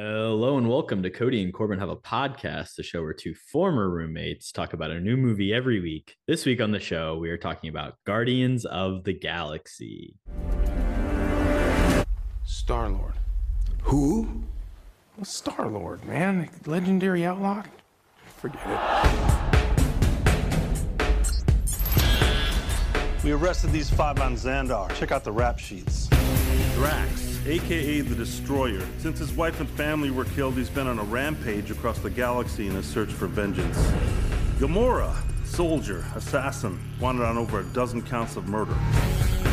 Hello and welcome to Cody and Corbin Have a Podcast, the show where two former roommates talk about a new movie every week. This week on the show, we are talking about Guardians of the Galaxy. Star Lord. Who? Well, Star Lord, man. Legendary outlaw. Forget it. We arrested these five on Xandar. Check out the rap sheets. Drax, aka the Destroyer. Since his wife and family were killed, he's been on a rampage across the galaxy in his search for vengeance. Gamora, soldier, assassin, wanted on over a dozen counts of murder.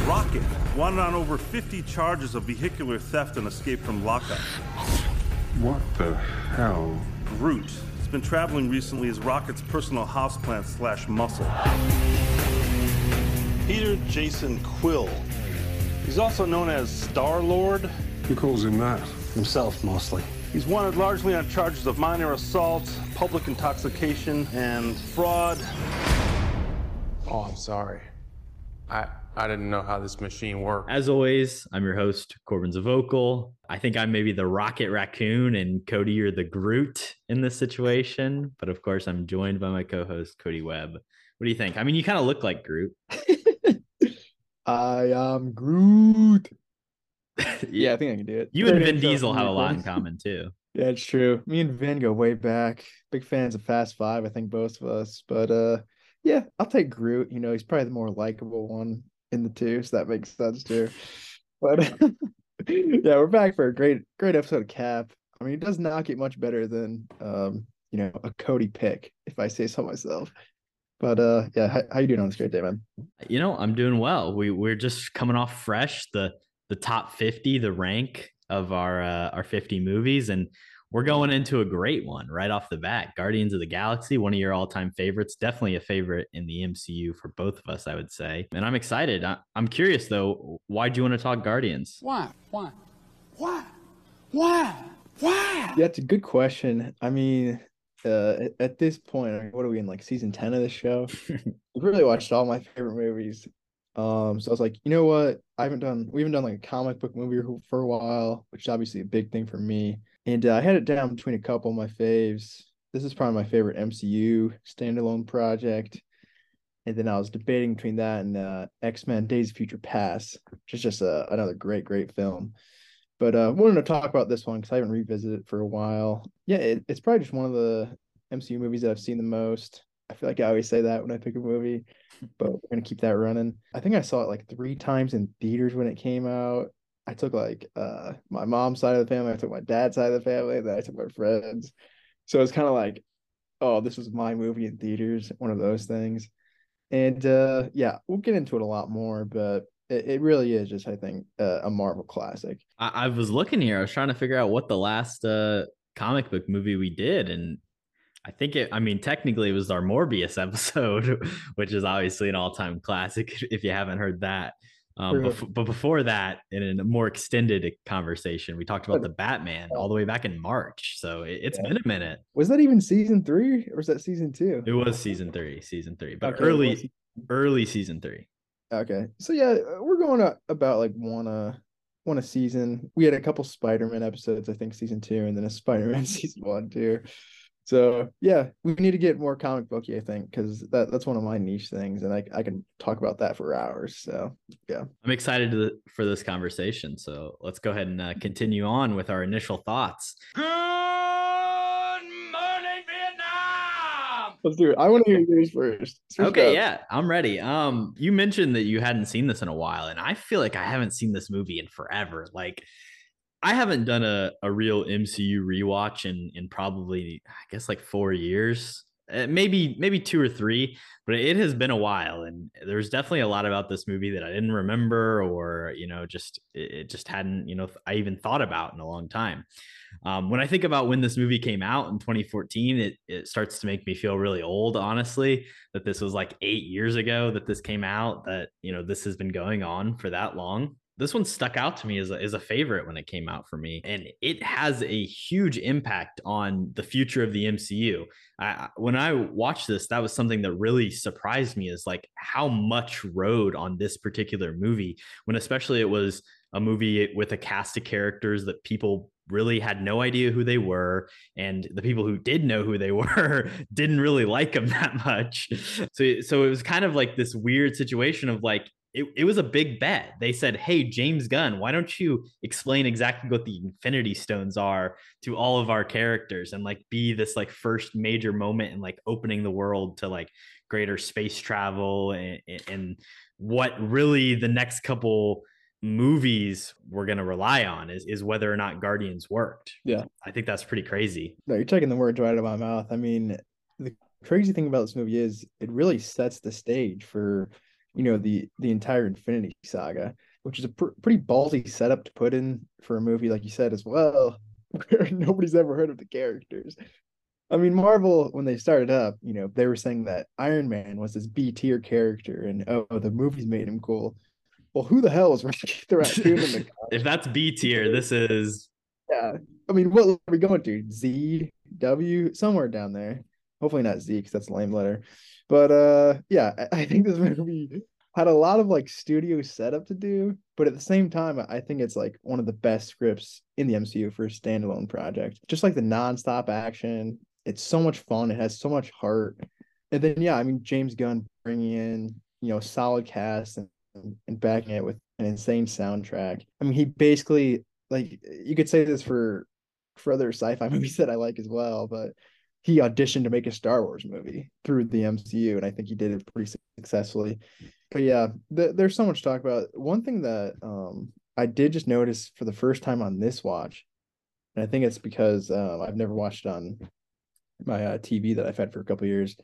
Rocket, wanted on over 50 charges of vehicular theft and escape from lockup. What the hell? Groot has been traveling recently as Rocket's personal houseplant slash muscle. Peter Jason Quill. He's also known as Star Lord, Who calls him that? himself mostly. He's wanted largely on charges of minor assault, public intoxication, and fraud. Oh, I'm sorry. I I didn't know how this machine worked. As always, I'm your host, Corbin Zavocal. I think I'm maybe the Rocket Raccoon and Cody, you're the Groot in this situation. But of course, I'm joined by my co host, Cody Webb. What do you think? I mean, you kind of look like Groot. I am Groot. Yeah, I think I can do it. You and Vin Diesel have a lot in common too. Yeah, it's true. Me and Vin go way back. Big fans of Fast Five, I think both of us. But uh yeah, I'll take Groot. You know, he's probably the more likable one in the two, so that makes sense too. But yeah, we're back for a great, great episode of Cap. I mean, it does not get much better than um, you know, a Cody pick, if I say so myself. But uh yeah, how, how you doing on this great day, man? You know, I'm doing well. We we're just coming off fresh the the top 50, the rank of our uh, our 50 movies, and we're going into a great one right off the bat. Guardians of the Galaxy, one of your all time favorites, definitely a favorite in the MCU for both of us, I would say. And I'm excited. I, I'm curious though, why do you want to talk Guardians? Why? Why? Why? Why? Why? Yeah, it's a good question. I mean, uh, at- this point, what are we in like season 10 of the show? I've really watched all my favorite movies. Um, so I was like, you know what? I haven't done, we haven't done like a comic book movie for- for a while, which is obviously a big thing for me. And uh, I had it down between a couple of my faves. This is probably my favorite MCU standalone project. And then I was debating between that and uh, X Men Days of Future Past, which is just a, another great, great film. But uh, wanted to talk about this one because I haven't revisited it for a while. Yeah, it, it's probably just one of the MCU movies that I've seen the most. I feel like I always say that when I pick a movie, but we're gonna keep that running. I think I saw it like three times in theaters when it came out. I took like uh my mom's side of the family, I took my dad's side of the family, then I took my friends. So it's kind of like, oh, this was my movie in theaters, one of those things. And uh yeah, we'll get into it a lot more, but it, it really is just I think uh, a Marvel classic. I, I was looking here, I was trying to figure out what the last uh, comic book movie we did, and I think it, I mean, technically it was our Morbius episode, which is obviously an all time classic if you haven't heard that. Um, bef- but before that, in a more extended conversation, we talked about the Batman all the way back in March. So it, it's Yeah. been a minute. Was that even season three or was that season two? It was season three, season three, but Okay, early, season- early season three. Okay. So yeah, uh, we're going to about like one uh one a season. We had a couple Spider-Man episodes, I think season two, and then a Spider-Man season one too. So yeah, we need to get more comic booky, I think, because that, that's one of my niche things, and I I can talk about that for hours. So yeah. I'm excited to, for this conversation. So let's go ahead and uh, continue on with our initial thoughts. Let's do it. I want to hear yours first. Switch Okay, yeah, I'm ready. Um, you mentioned that you hadn't seen this in a while, and I feel like I haven't seen this movie in forever. Like, I haven't done a, a real MCU rewatch in in probably I guess like four years, uh, maybe maybe two or three, but it has been a while, and there's definitely a lot about this movie that I didn't remember, or you know, just it just hadn't you know I even thought about in a long time. Um, when I think about when this movie came out in 2014, it it starts to make me feel really old, honestly that this was like eight years ago that this came out that you know this has been going on for that long. This one stuck out to me as a, as a favorite when it came out for me and it has a huge impact on the future of the mcu I, when i watched this that was something that really surprised me is like how much rode on this particular movie when especially it was a movie with a cast of characters that people really had no idea who they were and the people who did know who they were didn't really like them that much. So so it was kind of like this weird situation of like it, it was a big bet. They said hey james gunn why don't you explain exactly what the infinity stones are to all of our characters and like be this like first major moment in like opening the world to like greater space travel and, and what really the next couple movies we're going to rely on is, is whether or not Guardians worked. Yeah. I think that's pretty crazy. No, you're taking the words right out of my mouth. I mean, the crazy thing about this movie is it really sets the stage for, you know, the the entire Infinity Saga, which is a pr- pretty ballsy setup to put in for a movie like you said as well, where nobody's ever heard of the characters. I mean, Marvel, when they started up, you know, they were saying that Iron Man was this B tier character and oh, the movies made him cool well, who the hell is Rocky the Raccoon in the If that's B tier, this is yeah. I mean, what are we going to? Z, W, somewhere down there. Hopefully not Z, because that's a lame letter. But uh yeah, I, I think this movie had a lot of like studio setup to do, but at the same time, I think it's like one of the best scripts in the MCU for a standalone project. Just like the nonstop action, it's so much fun. It has so much heart. And then yeah, I mean James Gunn bringing in you know solid cast and and backing it with an insane soundtrack. I mean, he basically like you could say this for for other sci-fi movies that I like as well, but he auditioned to make a Star Wars movie through the MCU, and I think he did it pretty successfully. But yeah, th- there's so much to talk about. One thing that um, I did just notice for the first time on this watch, and I think it's because um, I've never watched on my uh, TV that I've had for a couple years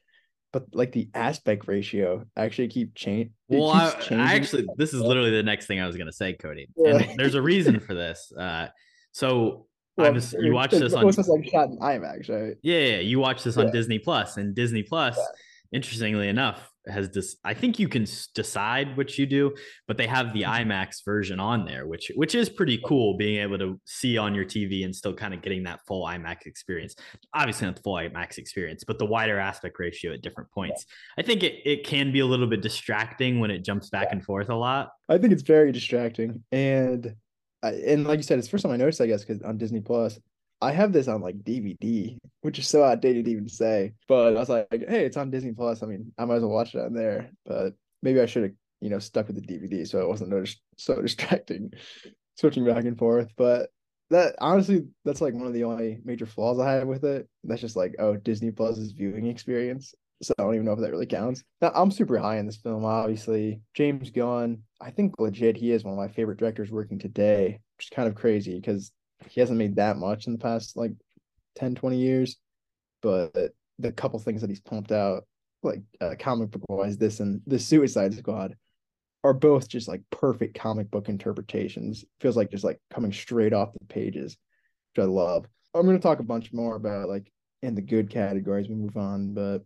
but like the aspect ratio actually keep change. Well, I, I, actually, this is literally the next thing I was going to say, Cody. Yeah. And there's a reason for this. Uh, so well, I was you watch this on. Was like shot in IMAX, right? Yeah, yeah. You watch this yeah. on Disney Plus, and Disney Plus, yeah. Interestingly enough, has this i think you can decide what you do but they have the mm-hmm. imax version on there which which is pretty cool being able to see on your tv and still kind of getting that full imax experience. Obviously not the full imax experience but the wider aspect ratio at different points. I think it, it can be a little bit distracting when it jumps back and forth a lot. I think it's very distracting and and like you said it's first time i noticed i guess because on disney plus I have this on like DVD, which is so outdated to even say. But I was like, hey, it's on Disney Plus. I mean, I might as well watch it on there. But maybe I should have, you know, stuck with the DVD so it wasn't so distracting, switching back and forth. But that honestly, that's like one of the only major flaws I have with it. That's just like, oh, Disney Plus's viewing experience. So I don't even know if that really counts. Now, I'm super high in this film, obviously. James Gunn, I think legit, he is one of my favorite directors working today, which is kind of crazy because he hasn't made that much in the past like 10, 20 years. But the couple things that he's pumped out, like uh, comic book wise, this and the Suicide Squad, are both just like perfect comic book interpretations. Feels like just like coming straight off the pages, which I love. I'm gonna talk a bunch more about like in the good categories we move on, but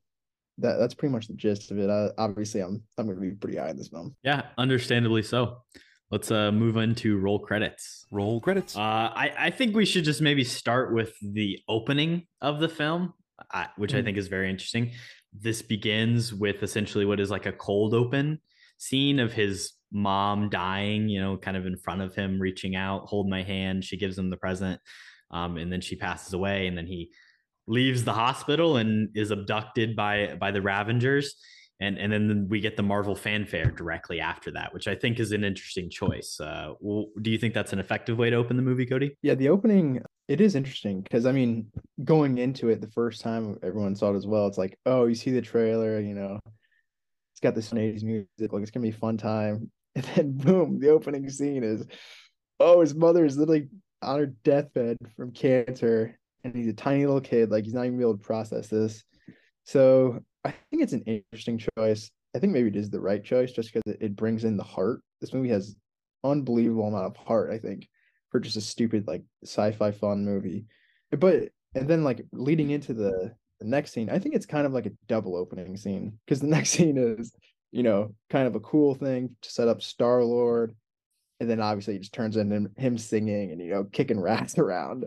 that that's pretty much the gist of it. I, obviously, I'm I'm gonna be pretty high in this film. Yeah, understandably so. Let's uh, move into roll credits. Roll credits. Uh, I, I think we should just maybe start with the opening of the film, uh, which mm-hmm. I think is very interesting. This begins with essentially what is like a cold open scene of his mom dying, you know, kind of in front of him, reaching out, hold my hand. She gives him the present. Um, and then she passes away. And then he leaves the hospital and is abducted by by the Ravagers and and then we get the Marvel fanfare directly after that, which I think is an interesting choice. Uh, well, do you think that's an effective way to open the movie, Cody? Yeah, the opening it is interesting because I mean, going into it the first time everyone saw it as well, it's like, oh, you see the trailer, you know, it's got this 80s music, like it's gonna be fun time, and then boom, the opening scene is, oh, his mother is literally on her deathbed from cancer, and he's a tiny little kid, like he's not even able to process this. So I think it's an interesting choice. I think maybe it is the right choice just because it, it brings in the heart. This movie has unbelievable amount of heart, I think, for just a stupid like sci-fi fun movie. But and then like leading into the the next scene, I think it's kind of like a double opening scene because the next scene is, you know, kind of a cool thing to set up Star Lord, and then obviously it just turns into him singing and you know kicking rats around,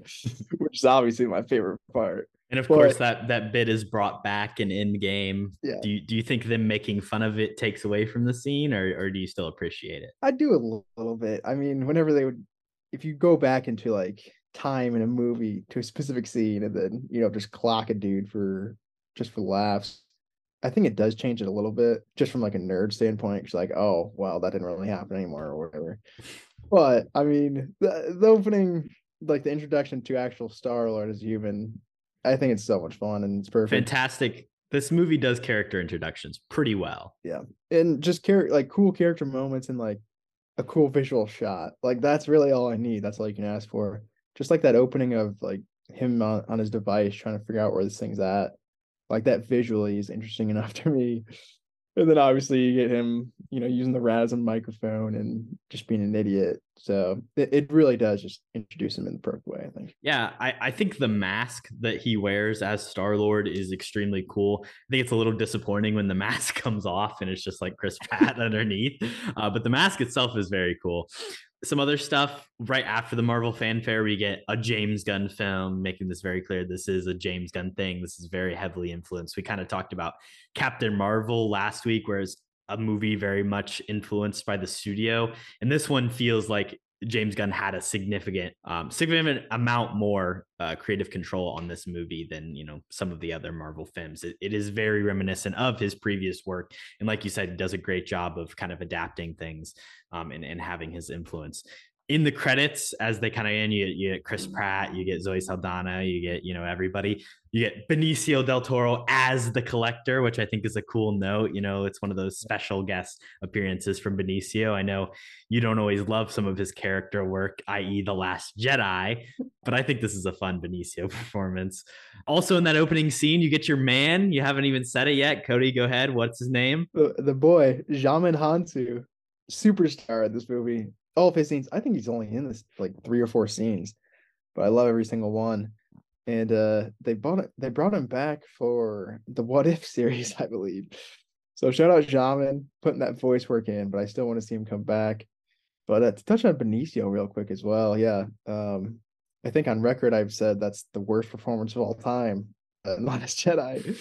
which is obviously my favorite part. And of but, course, that that bit is brought back in Endgame. Yeah. Do you do you think them making fun of it takes away from the scene, or or do you still appreciate it? I do a little bit. I mean, whenever they would, if you go back into like time in a movie to a specific scene and then you know just clock a dude for just for laughs. I think it does change it a little bit just from like a nerd standpoint. It's like, oh well, that didn't really happen anymore or whatever. But I mean, the, the opening, like the introduction to actual Star Lord as human, I think it's so much fun and it's perfect. Fantastic. This movie does character introductions pretty well. Yeah, and just character like cool character moments and like a cool visual shot. Like that's really all I need. That's all you can ask for. Just like that opening of like him on, on his device trying to figure out where this thing's at. Like that visually is interesting enough to me. And then obviously you get him, you know, using the rat microphone and just being an idiot. So it, it really does just introduce him in the perfect way, I think. Yeah, I, I think the mask that he wears as Star Lord is extremely cool. I think it's a little disappointing when the mask comes off and it's just like Chris Pratt underneath. Uh, but the mask itself is very cool some other stuff right after the Marvel fanfare, we get a James Gunn film, making this very clear. This is a James Gunn thing. This is very heavily influenced. We kind of talked about Captain Marvel last week, whereas a movie very much influenced by the studio. And this one feels like James Gunn had a significant, um, significant amount more uh, creative control on this movie than you know some of the other Marvel films. It, it is very reminiscent of his previous work, and like you said, he does a great job of kind of adapting things um, and and having his influence in the credits as they kind of end, you, you get Chris mm-hmm. Pratt, you get Zoe Saldana, you get you know everybody, you get Benicio del Toro as the collector, which I think is a cool note. You know, it's one of those special guest appearances from Benicio. I know you don't always love some of his character work, i.e., The Last Jedi, but I think this is a fun Benicio performance. Also, in that opening scene, you get your man. You haven't even said it yet, Cody. Go ahead. What's his name? The, the boy Djimon Hounsou, superstar in this movie all of his scenes. I think he's only in this like three or four scenes, but I love every single one. And uh they brought it, they brought him back for the What If series, I believe. So shout out Djimon putting that voice work in, but I still want to see him come back. But uh, to touch on Benicio real quick as well, yeah. Um, I think on record I've said that's the worst performance of all time, uh, Last Jedi.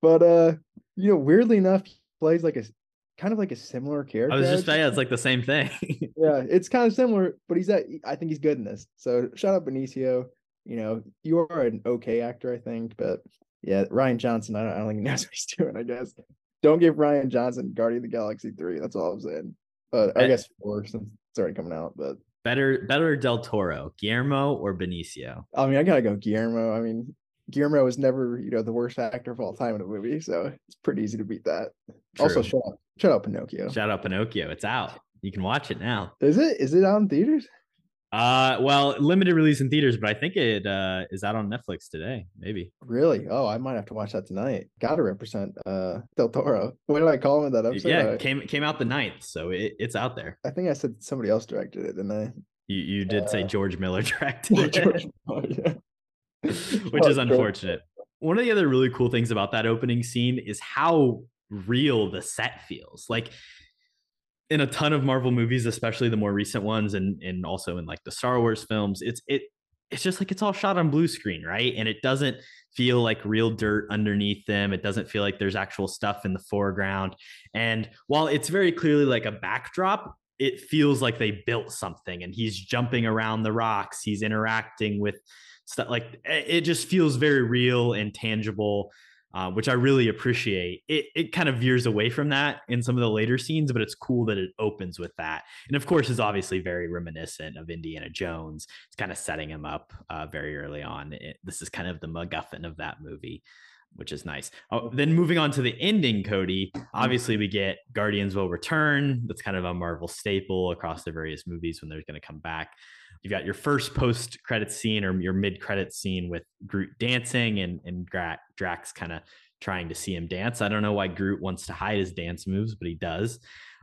But uh, you know, weirdly enough, he plays like a kind of like a similar character. I was just saying it's like the same thing. yeah, it's kind of similar, but he's at I think he's good in this. So shout out Benicio. You know, you are an okay actor, I think, but yeah, Rian Johnson, I don't, I don't think he knows what he's doing, I guess. Don't give Rian Johnson Guardian of the Galaxy 3. That's all I'm saying. But I guess four since it's already coming out. But better better Del Toro, Guillermo or Benicio? I mean, I gotta go Guillermo. I mean, Guillermo was never, you know, the worst actor of all time in a movie, so it's pretty easy to beat that. True. Also, shout out, shout out Pinocchio. Shout out Pinocchio. It's out. You can watch it now. Is it? Is it out in theaters? Uh, well, limited release in theaters, but I think it uh is out on Netflix today. Maybe. Really? Oh, I might have to watch that tonight. Got to represent uh Del Toro. What did I call him in that episode? Yeah, came came out the ninth, so it, it's out there. I think I said somebody else directed it, didn't I? You you did uh, say George Miller directed it. George Miller, yeah. which is unfortunate. One of the other really cool things about that opening scene is how real the set feels. Like in a ton of Marvel movies, especially the more recent ones, and and also in like the Star Wars films, it's it it's just like it's all shot on blue screen, right? And it doesn't feel like real dirt underneath them. It doesn't feel like there's actual stuff in the foreground. And while it's very clearly like a backdrop, it feels like they built something and he's jumping around the rocks, he's interacting with stuff like it just feels very real and tangible uh, which i really appreciate it, it kind of veers away from that in some of the later scenes but it's cool that it opens with that and of course is obviously very reminiscent of indiana jones it's kind of setting him up uh, very early on it, this is kind of the macguffin of that movie which is nice. Oh, then moving on to the ending, Cody. Obviously, we get Guardians will return. That's kind of a Marvel staple across the various movies when they're going to come back. You've got your first post credit scene or your mid credit scene with Groot dancing and and Drax kind of trying to see him dance. I don't know why Groot wants to hide his dance moves, but he does.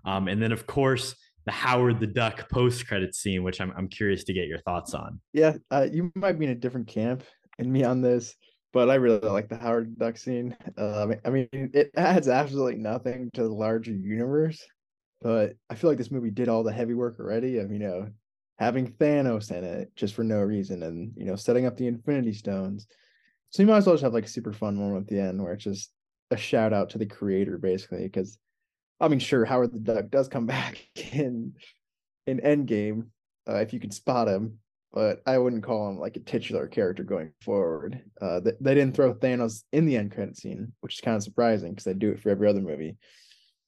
Um, and then of course the Howard the Duck post credit scene, which I'm I'm curious to get your thoughts on. Yeah, uh, you might be in a different camp and me on this, but I really like the Howard Duck scene. Uh, I mean, it adds absolutely nothing to the larger universe, but I feel like this movie did all the heavy work already. Of you know having Thanos in it just for no reason and you know setting up the Infinity Stones. So you might as well just have like a super fun moment at the end where it's just a shout out to the creator basically because I mean sure Howard the Duck does come back in in Endgame uh, if you can spot him, but I wouldn't call him like a titular character going forward. Uh, they, they didn't throw Thanos in the end credit scene, which is kind of surprising because they do it for every other movie.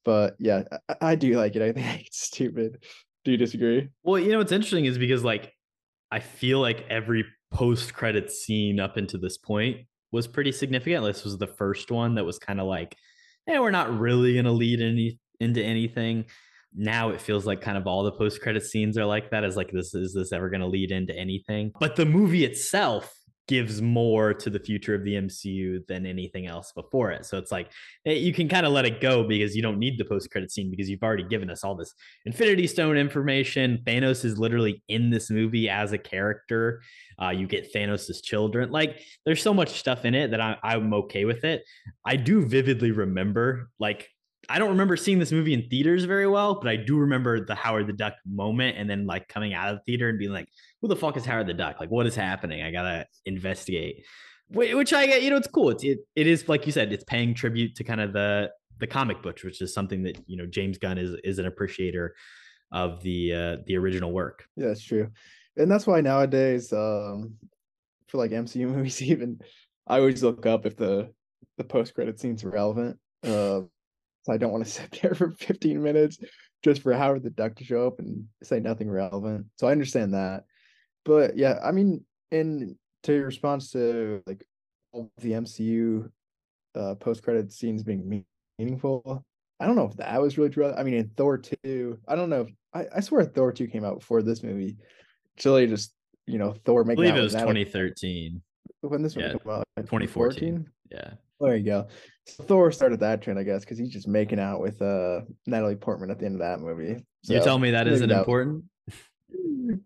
But yeah, I, I do like it. I think it's stupid. Do you disagree? Well, you know what's interesting is because like I feel like every post credit scene up into this point was pretty significant. This was the first one that was kind of like, hey, we're not really gonna lead any into anything now it feels like kind of all the post credit scenes are like that. Is like this is this ever to lead into anything but the movie itself gives more to the future of the MCU than anything else before it. So it's like eh, you can kind of let it go because you don't need the post credit scene because you've already given us all this Infinity Stone information. Thanos is literally in this movie as a character. Uh, you get Thanos' children. Like there's so much stuff in it that I, I'm okay with it. I do vividly remember like I don't remember seeing this movie in theaters very well, but I do remember the Howard the Duck moment and then like coming out of the theater and being like, who the fuck is Howard the Duck? Like, what is happening? I gotta investigate. Which I get, you know, it's cool. It's it, it is like you said, it's paying tribute to kind of the the comic books, which is something that you know James Gunn is is an appreciator of the uh the original work. Yeah, that's true. And that's why nowadays, um for like MCU movies, even I always look up if the the post credit scenes relevant. Uh, so I don't want to sit there for 15 minutes just for Howard the Duck to show up and say nothing relevant. So I understand that. But yeah, I mean, in to your response to like all the MCU uh, post credit scenes being meaningful, I don't know if that was really true. I mean, in Thor 2, I don't know if I, I swear Thor 2 came out before this movie. Chile just, you know, Thor making I believe it was 2013. When this yeah, one came out, 2014. Yeah. There you go. Thor started that trend, I guess, because he's just making out with uh Natalie Portman at the end of that movie. So, you tell me that isn't that, important?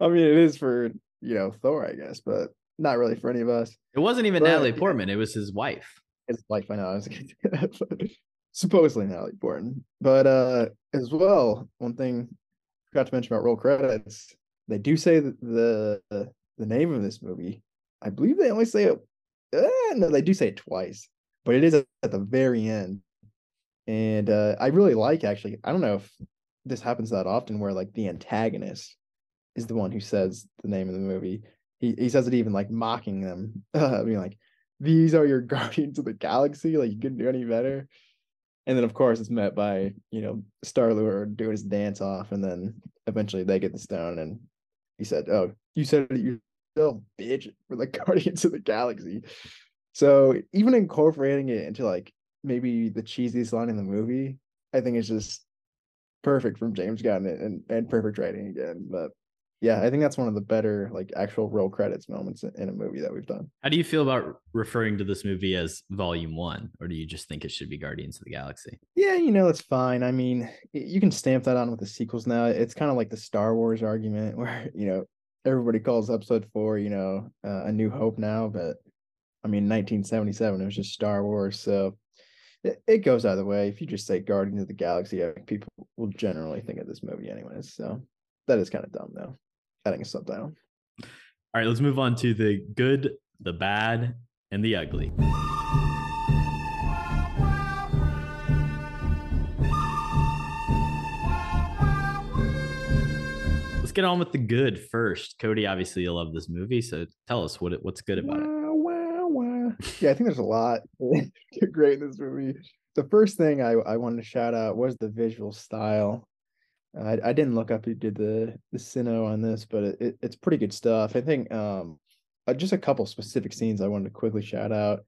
I mean, it is for you know Thor, I guess, but not really for any of us. It wasn't even but, Natalie Portman; it was his wife. His wife, I know. I was that, supposedly Natalie Portman, but uh as well, one thing I forgot to mention about roll credits. They do say that the the name of this movie. I believe they only say it. Uh, no, they do say it twice but it is at the very end. And uh, I really like actually. I don't know if this happens that often where like the antagonist is the one who says the name of the movie. He he says it even like mocking them. I mean like these are your guardians of the galaxy. Like you couldn't do any better. And then of course it's met by you know Star Lord doing his dance off, and then eventually they get the stone. And he said, "Oh, you said it yourself, bitch. We're the guardians of the galaxy." So even incorporating it into like maybe the cheesiest line in the movie, I think it's just perfect from James Gunn and, and perfect writing again. But yeah, I think that's one of the better like actual roll credits moments in a movie that we've done. How do you feel about referring to this movie as Volume One, or do you just think it should be Guardians of the Galaxy? Yeah, you know it's fine. I mean, you can stamp that on with the sequels now. It's kind of like the Star Wars argument, where you know everybody calls Episode Four, you know, uh, A New Hope now, but I mean, 1977, it was just Star Wars. So it, it goes either way. If you just say Guardians of the Galaxy, people will generally think of this movie anyways. So that is kind of dumb, though, adding a subtitle. All right, let's move on to the good, the bad, and the ugly. Let's get on with the good first. Cody, obviously you love this movie, so tell us what it, what's good about it yeah, I think there's a lot great in this movie. The first thing I, I wanted to shout out was the visual style. I, I didn't look up who did the the Cine on this, but it, it, it's pretty good stuff. I think um uh, just a couple specific scenes I wanted to quickly shout out.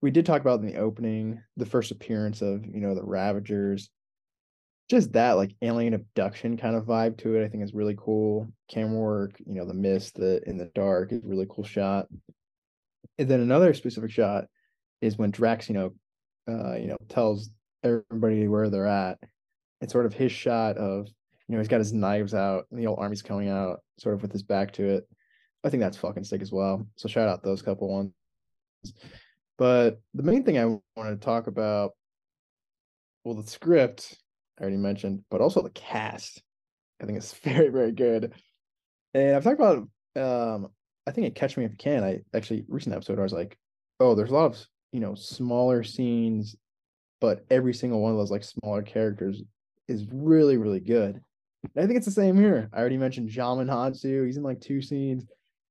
We did talk about in the opening the first appearance of you know the Ravagers. Just that like alien abduction kind of vibe to it, I think is really cool. Camera work, you know, the mist, the in the dark is really cool shot. And then another specific shot is when Drax, you know, uh, you know, tells everybody where they're at. It's sort of his shot of, you know, he's got his knives out and the old army's coming out, sort of with his back to it. I think that's fucking sick as well. So shout out those couple ones. But the main thing I wanted to talk about, well, the script I already mentioned, but also the cast. I think it's very, very good. And I've talked about um I think it Catch Me If You Can. I actually recent episode I was like, oh, there's a lot of you know smaller scenes, but every single one of those like smaller characters is really really good. And I think it's the same here. I already mentioned Djimon Hounsou. He's in like two scenes.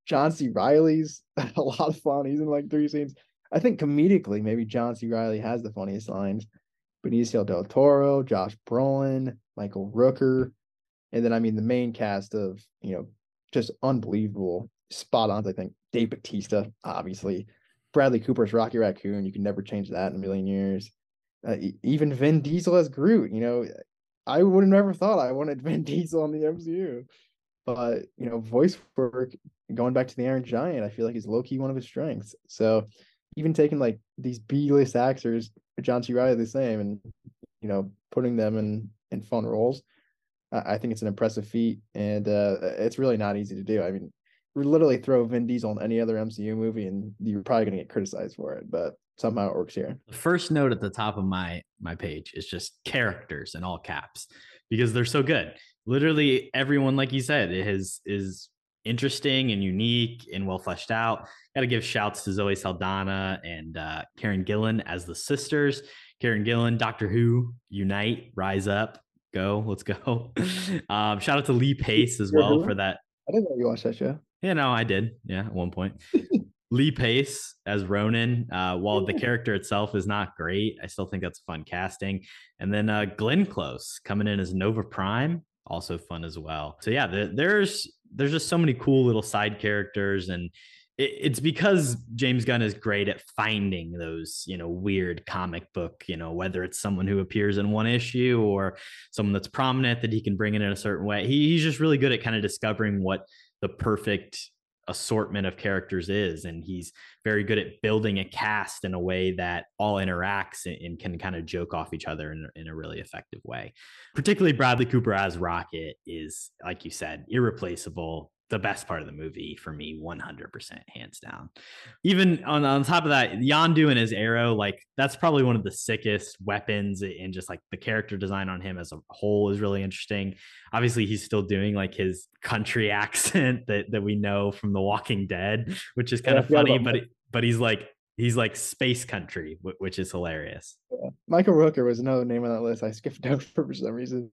John C. Reilly's a lot of fun. He's in like three scenes. I think comedically, maybe John C. Reilly has the funniest lines. Benicio del Toro, Josh Brolin, Michael Rooker, and then I mean the main cast of you know just unbelievable spot ons. I think Dave Batista, obviously, Bradley Cooper's Rocky Raccoon. You can never change that in a million years. Uh, even Vin Diesel as Groot. You know, I would have never thought I wanted Vin Diesel on the MCU, but you know, voice work. Going back to the Iron Giant, I feel like he's low key one of his strengths. So even taking like these B list actors, John C. Reilly the same, and you know, putting them in in fun roles. I think it's an impressive feat, and uh, it's really not easy to do. I mean, literally throw Vin Diesel in any other MCU movie, and you're probably going to get criticized for it. But somehow it works here. The first note at the top of my my page is just characters in all caps because they're so good. Literally everyone, like you said, is is interesting and unique and well fleshed out. Got to give shouts to Zoe Saldana and uh, Karen Gillan as the sisters. Karen Gillan, Doctor Who, unite, rise up, go, let's go. um, shout out to Lee Pace as well for that. I didn't know you watched that show. Yeah, no, I did. Yeah, at one point. Lee Pace as Ronan, uh, while the character itself is not great, I still think that's fun casting. And then uh, Glenn Close coming in as Nova Prime, also fun as well. So yeah, the, there's there's just so many cool little side characters and it's because James Gunn is great at finding those, you know, weird comic book, you know, whether it's someone who appears in one issue or someone that's prominent that he can bring in in a certain way. He, he's just really good at kind of discovering what the perfect assortment of characters is and he's very good at building a cast in a way that all interacts and, can kind of joke off each other in, in a really effective way. Particularly bradley cooper as rocket is like you said irreplaceable the best part of the movie for me 100% hands down. Even on, on top of that yondu and his arrow like that's probably one of the sickest weapons and just like the character design on him as a whole is really interesting. Obviously he's still doing like his country accent that, that we know from the walking dead which is kind yeah, of funny but but he's like he's like space country which is hilarious. Yeah. michael rooker was another name on that list. I skipped over for some reason.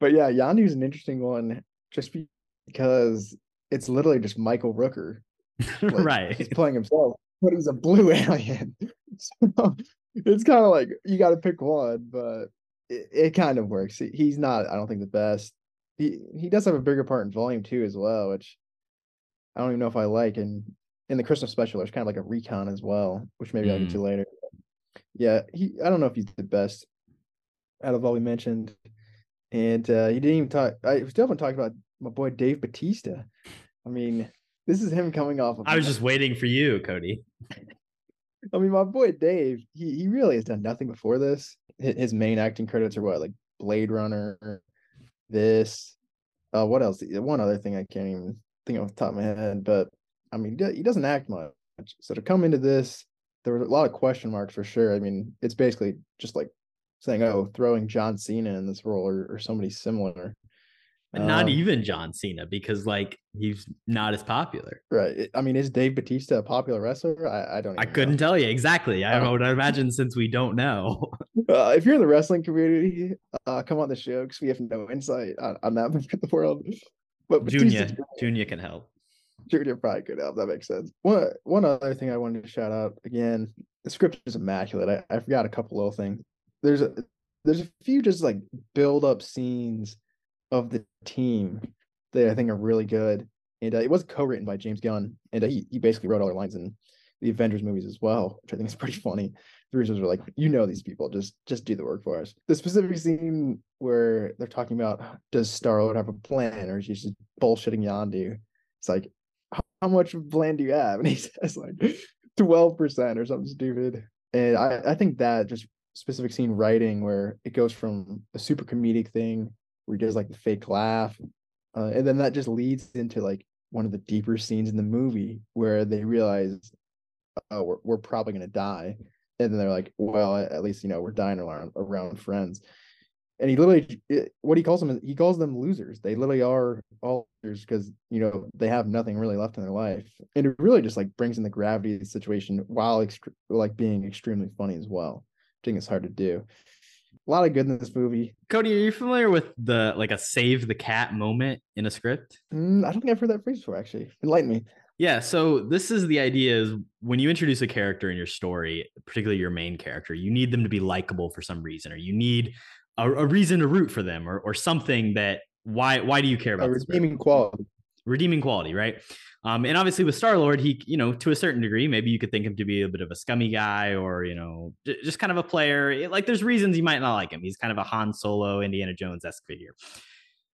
But yeah Yondu's an interesting one just be, because it's literally just Michael Rooker. Like, right. He's playing himself, but he's a blue alien. so it's kind of like you got to pick one, but it, it kind of works. He, he's not, I don't think, the best. He he does have a bigger part in volume two as well, which I don't even know if I like. And in the Christmas special, there's kind of like a retcon as well, which maybe mm. I'll get to mm. later. Yeah, he I don't know if he's the best out of all we mentioned. And uh, he didn't even talk. I was definitely talking about my boy Dave Batista. I mean, this is him coming off of. I was just waiting for you, Cody. I mean, my boy Dave, he he really has done nothing before this. His main acting credits are what, like Blade Runner, this, uh, what else? One other thing I can't even think off the top of my head, but I mean, he doesn't act much. So to come into this, there were a lot of question marks for sure. I mean, it's basically just like saying, "Oh, throwing John Cena in this role or, or somebody similar." Not um, even John Cena because like he's not as popular. Right. I mean, is Dave Batista a popular wrestler? I, I don't. I couldn't know. tell you exactly. I um, would imagine since we don't know. Uh, if you're in the wrestling community, uh, come on the show because we have no insight on, on that part of the world. But Junior, Junior can help. Junior probably could help. That makes sense. One one other thing I wanted to shout out again. The script is immaculate. I, I forgot a couple little things. There's a there's a few just like build up scenes of the team that I think are really good. And uh, it was co-written by James Gunn, and uh, he he basically wrote all the lines in the Avengers movies as well, which I think is pretty funny. The reasons were like, you know, these people just just do the work for us. The specific scene where they're talking about does Star Lord have a plan, or is he just bullshitting Yondu? It's like, how much plan do you have? And he says like twelve percent or something stupid. And I I think that just specific scene writing where it goes from a super comedic thing where he does like the fake laugh. Uh, and then that just leads into like one of the deeper scenes in the movie where they realize, oh, we're, we're probably going to die. And then they're like, well, at least, you know, we're dying around, around friends. And he literally, what he calls them, he calls them losers. They literally are all losers because, you know, they have nothing really left in their life. And it really just like brings in the gravity of the situation while ext- like being extremely funny as well. I think it's hard to do a lot of good in this movie. Cody, are you familiar with the like a save the cat moment in a script? Mm, I don't think I've heard that phrase before. Actually, enlighten me. Yeah, so this is the idea is when you introduce a character in your story, particularly your main character, you need them to be likable for some reason, or you need a, a reason to root for them, or or something that why why do you care about A redeeming quality. Redeeming quality, right? Um, and obviously with Star Lord, he, you know, to a certain degree, maybe you could think him to be a bit of a scummy guy, or you know, just kind of a player. It- like there's reasons you might not like him. He's kind of a Han Solo, Indiana Jones esque figure.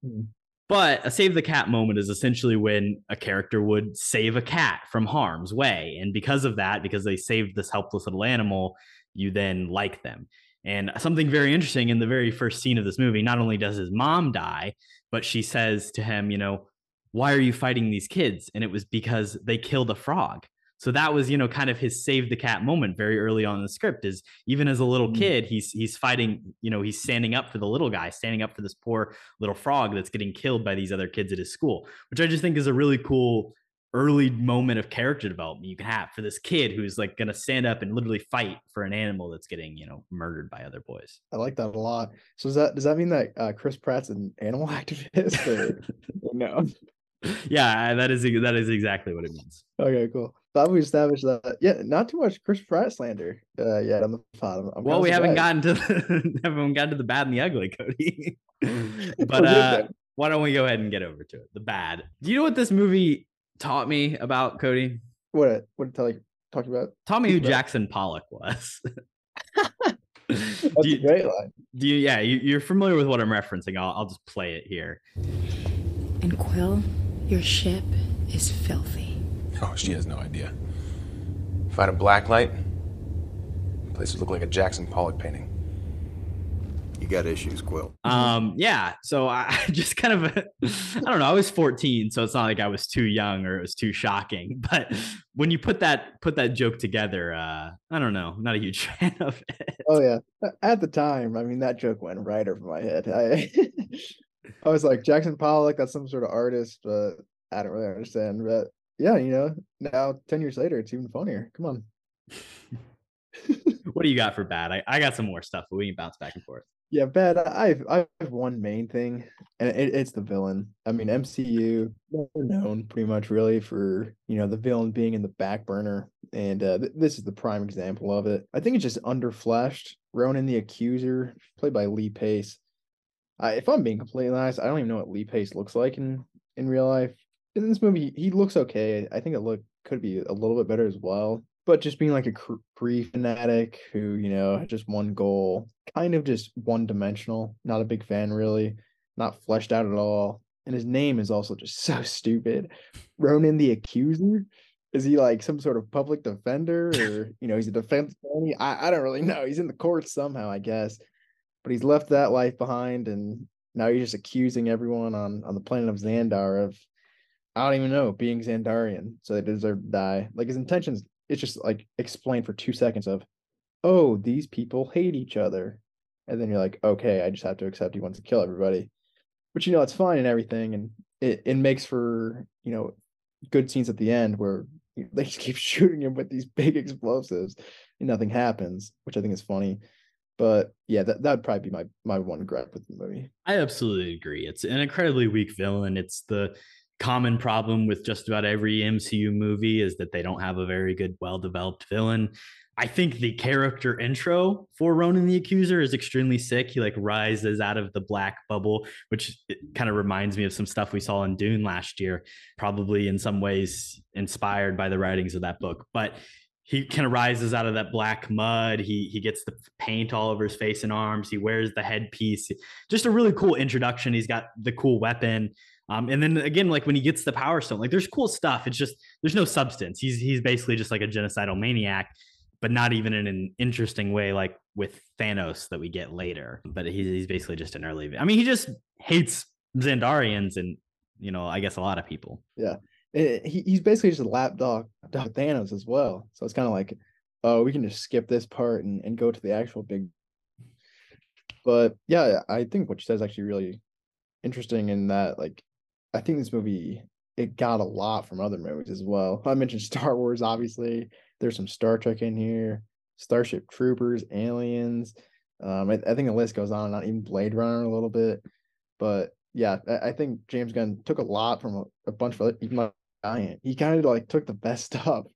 Hmm. But a save the cat moment is essentially when a character would save a cat from harm's way, and because of that, because they saved this helpless little animal, you then like them. And something very interesting in the very first scene of this movie, not only does his mom die, but she says to him, you know, why are you fighting these kids? And it was because they killed a frog. So that was, you know, kind of his save the cat moment very early on in the script is even as a little Mm. kid, he's he's fighting, you know, he's standing up for the little guy, standing up for this poor little frog that's getting killed by these other kids at his school, which I just think is a really cool early moment of character development you can have for this kid who's like going to stand up and literally fight for an animal that's getting, you know, murdered by other boys. I like that a lot. So does that does that mean that uh, Chris Pratt's an animal activist or, or no? Yeah, that is that is exactly what it means. Okay, cool. Thought we established that. Yeah, not too much Chris Pratt slander uh, yet on the pod. I'm, I'm well, we haven't gotten to the, haven't gotten to the bad and the ugly, Cody. But uh, why don't we go ahead and get over to it? The bad. Do you know what this movie taught me about Cody? what it- what it tell you talk about? Taught me who Jackson Pollock was. That's do, a great line. do you? Yeah, you, you're familiar with what I'm referencing. I'll, I'll just play it here. And Quill, your ship is filthy. Oh, she has no idea. If I had a black light, the place would look like a Jackson Pollock painting. You got issues, Quill. Um, yeah. So I I just kind of, I don't know. I was 14, so it's not like I was too young or it was too shocking. But when you put that put that joke together, uh, I don't know. I'm not a huge fan of it. Oh yeah. At the time, I mean that joke went right over my head. I I was like Jackson Pollock, that's some sort of artist, but I don't really understand. But yeah, you know, now ten years later, it's even funnier. Come on. what do you got for bad? I, I got some more stuff, but we can bounce back and forth. Yeah, bad. I've I have one main thing, and it, it's the villain. I mean, MCU known pretty much really for you know the villain being in the back burner, and uh, th- this is the prime example of it. I think it's just underfleshed. Ronan the Accuser, played by Lee Pace. I, if I'm being completely honest, I don't even know what Lee Pace looks like in in real life. In this movie, he looks okay. I think it look could be a little bit better as well. But just being like a cr- Kree fanatic who, you know, had just one goal, kind of just one dimensional. Not a big fan, really. Not fleshed out at all. And his name is also just so stupid. Ronan the Accuser. Is he like some sort of public defender or, you know, he's a defense attorney? I, I don't really know. He's in the courts somehow, I guess. But he's left that life behind and now he's just accusing everyone on, on the planet of Xandar of, I don't even know, being Xandarian. So they deserve to die. Like his intentions, it's just like explained for two seconds of, oh, these people hate each other. And then you're like, okay, I just have to accept he wants to kill everybody. But you know, it's fine and everything. And it, it makes for, you know, good scenes at the end where they just keep shooting him with these big explosives and nothing happens, which I think is funny. But yeah, that that'd probably be my my one gripe with the movie. I absolutely agree. It's an incredibly weak villain. It's the common problem with just about every MCU movie is that they don't have a very good, well developed villain. I think the character intro for Ronan the Accuser is extremely sick. He like rises out of the black bubble, which kind of reminds me of some stuff we saw in Dune last year, probably in some ways inspired by the writings of that book. But he kind of rises out of that black mud. He he gets the paint all over his face and arms. He wears the headpiece. Just a really cool introduction. He's got the cool weapon. Um, and then again, like when he gets the power stone, like there's cool stuff. It's just there's no substance. He's he's basically just like a genocidal maniac, but not even in an interesting way, like with Thanos that we get later. But he's he's basically just an early. I mean, he just hates Xandarians and you know, I guess a lot of people. Yeah. Eh, he, he's basically just a lapdog dog Thanos as well. So it's kind of like, oh, we can just skip this part and, and go to the actual big. But yeah, I think what she says is actually really interesting in that, like, I think this movie it got a lot from other movies as well. I mentioned Star Wars, obviously. There's some Star Trek in here, Starship Troopers, Aliens. Um, I, I think the list goes on on, even Blade Runner a little bit. But yeah, I, I think James Gunn took a lot from a, a bunch of other, even like Giant. He kind of like took the best stuff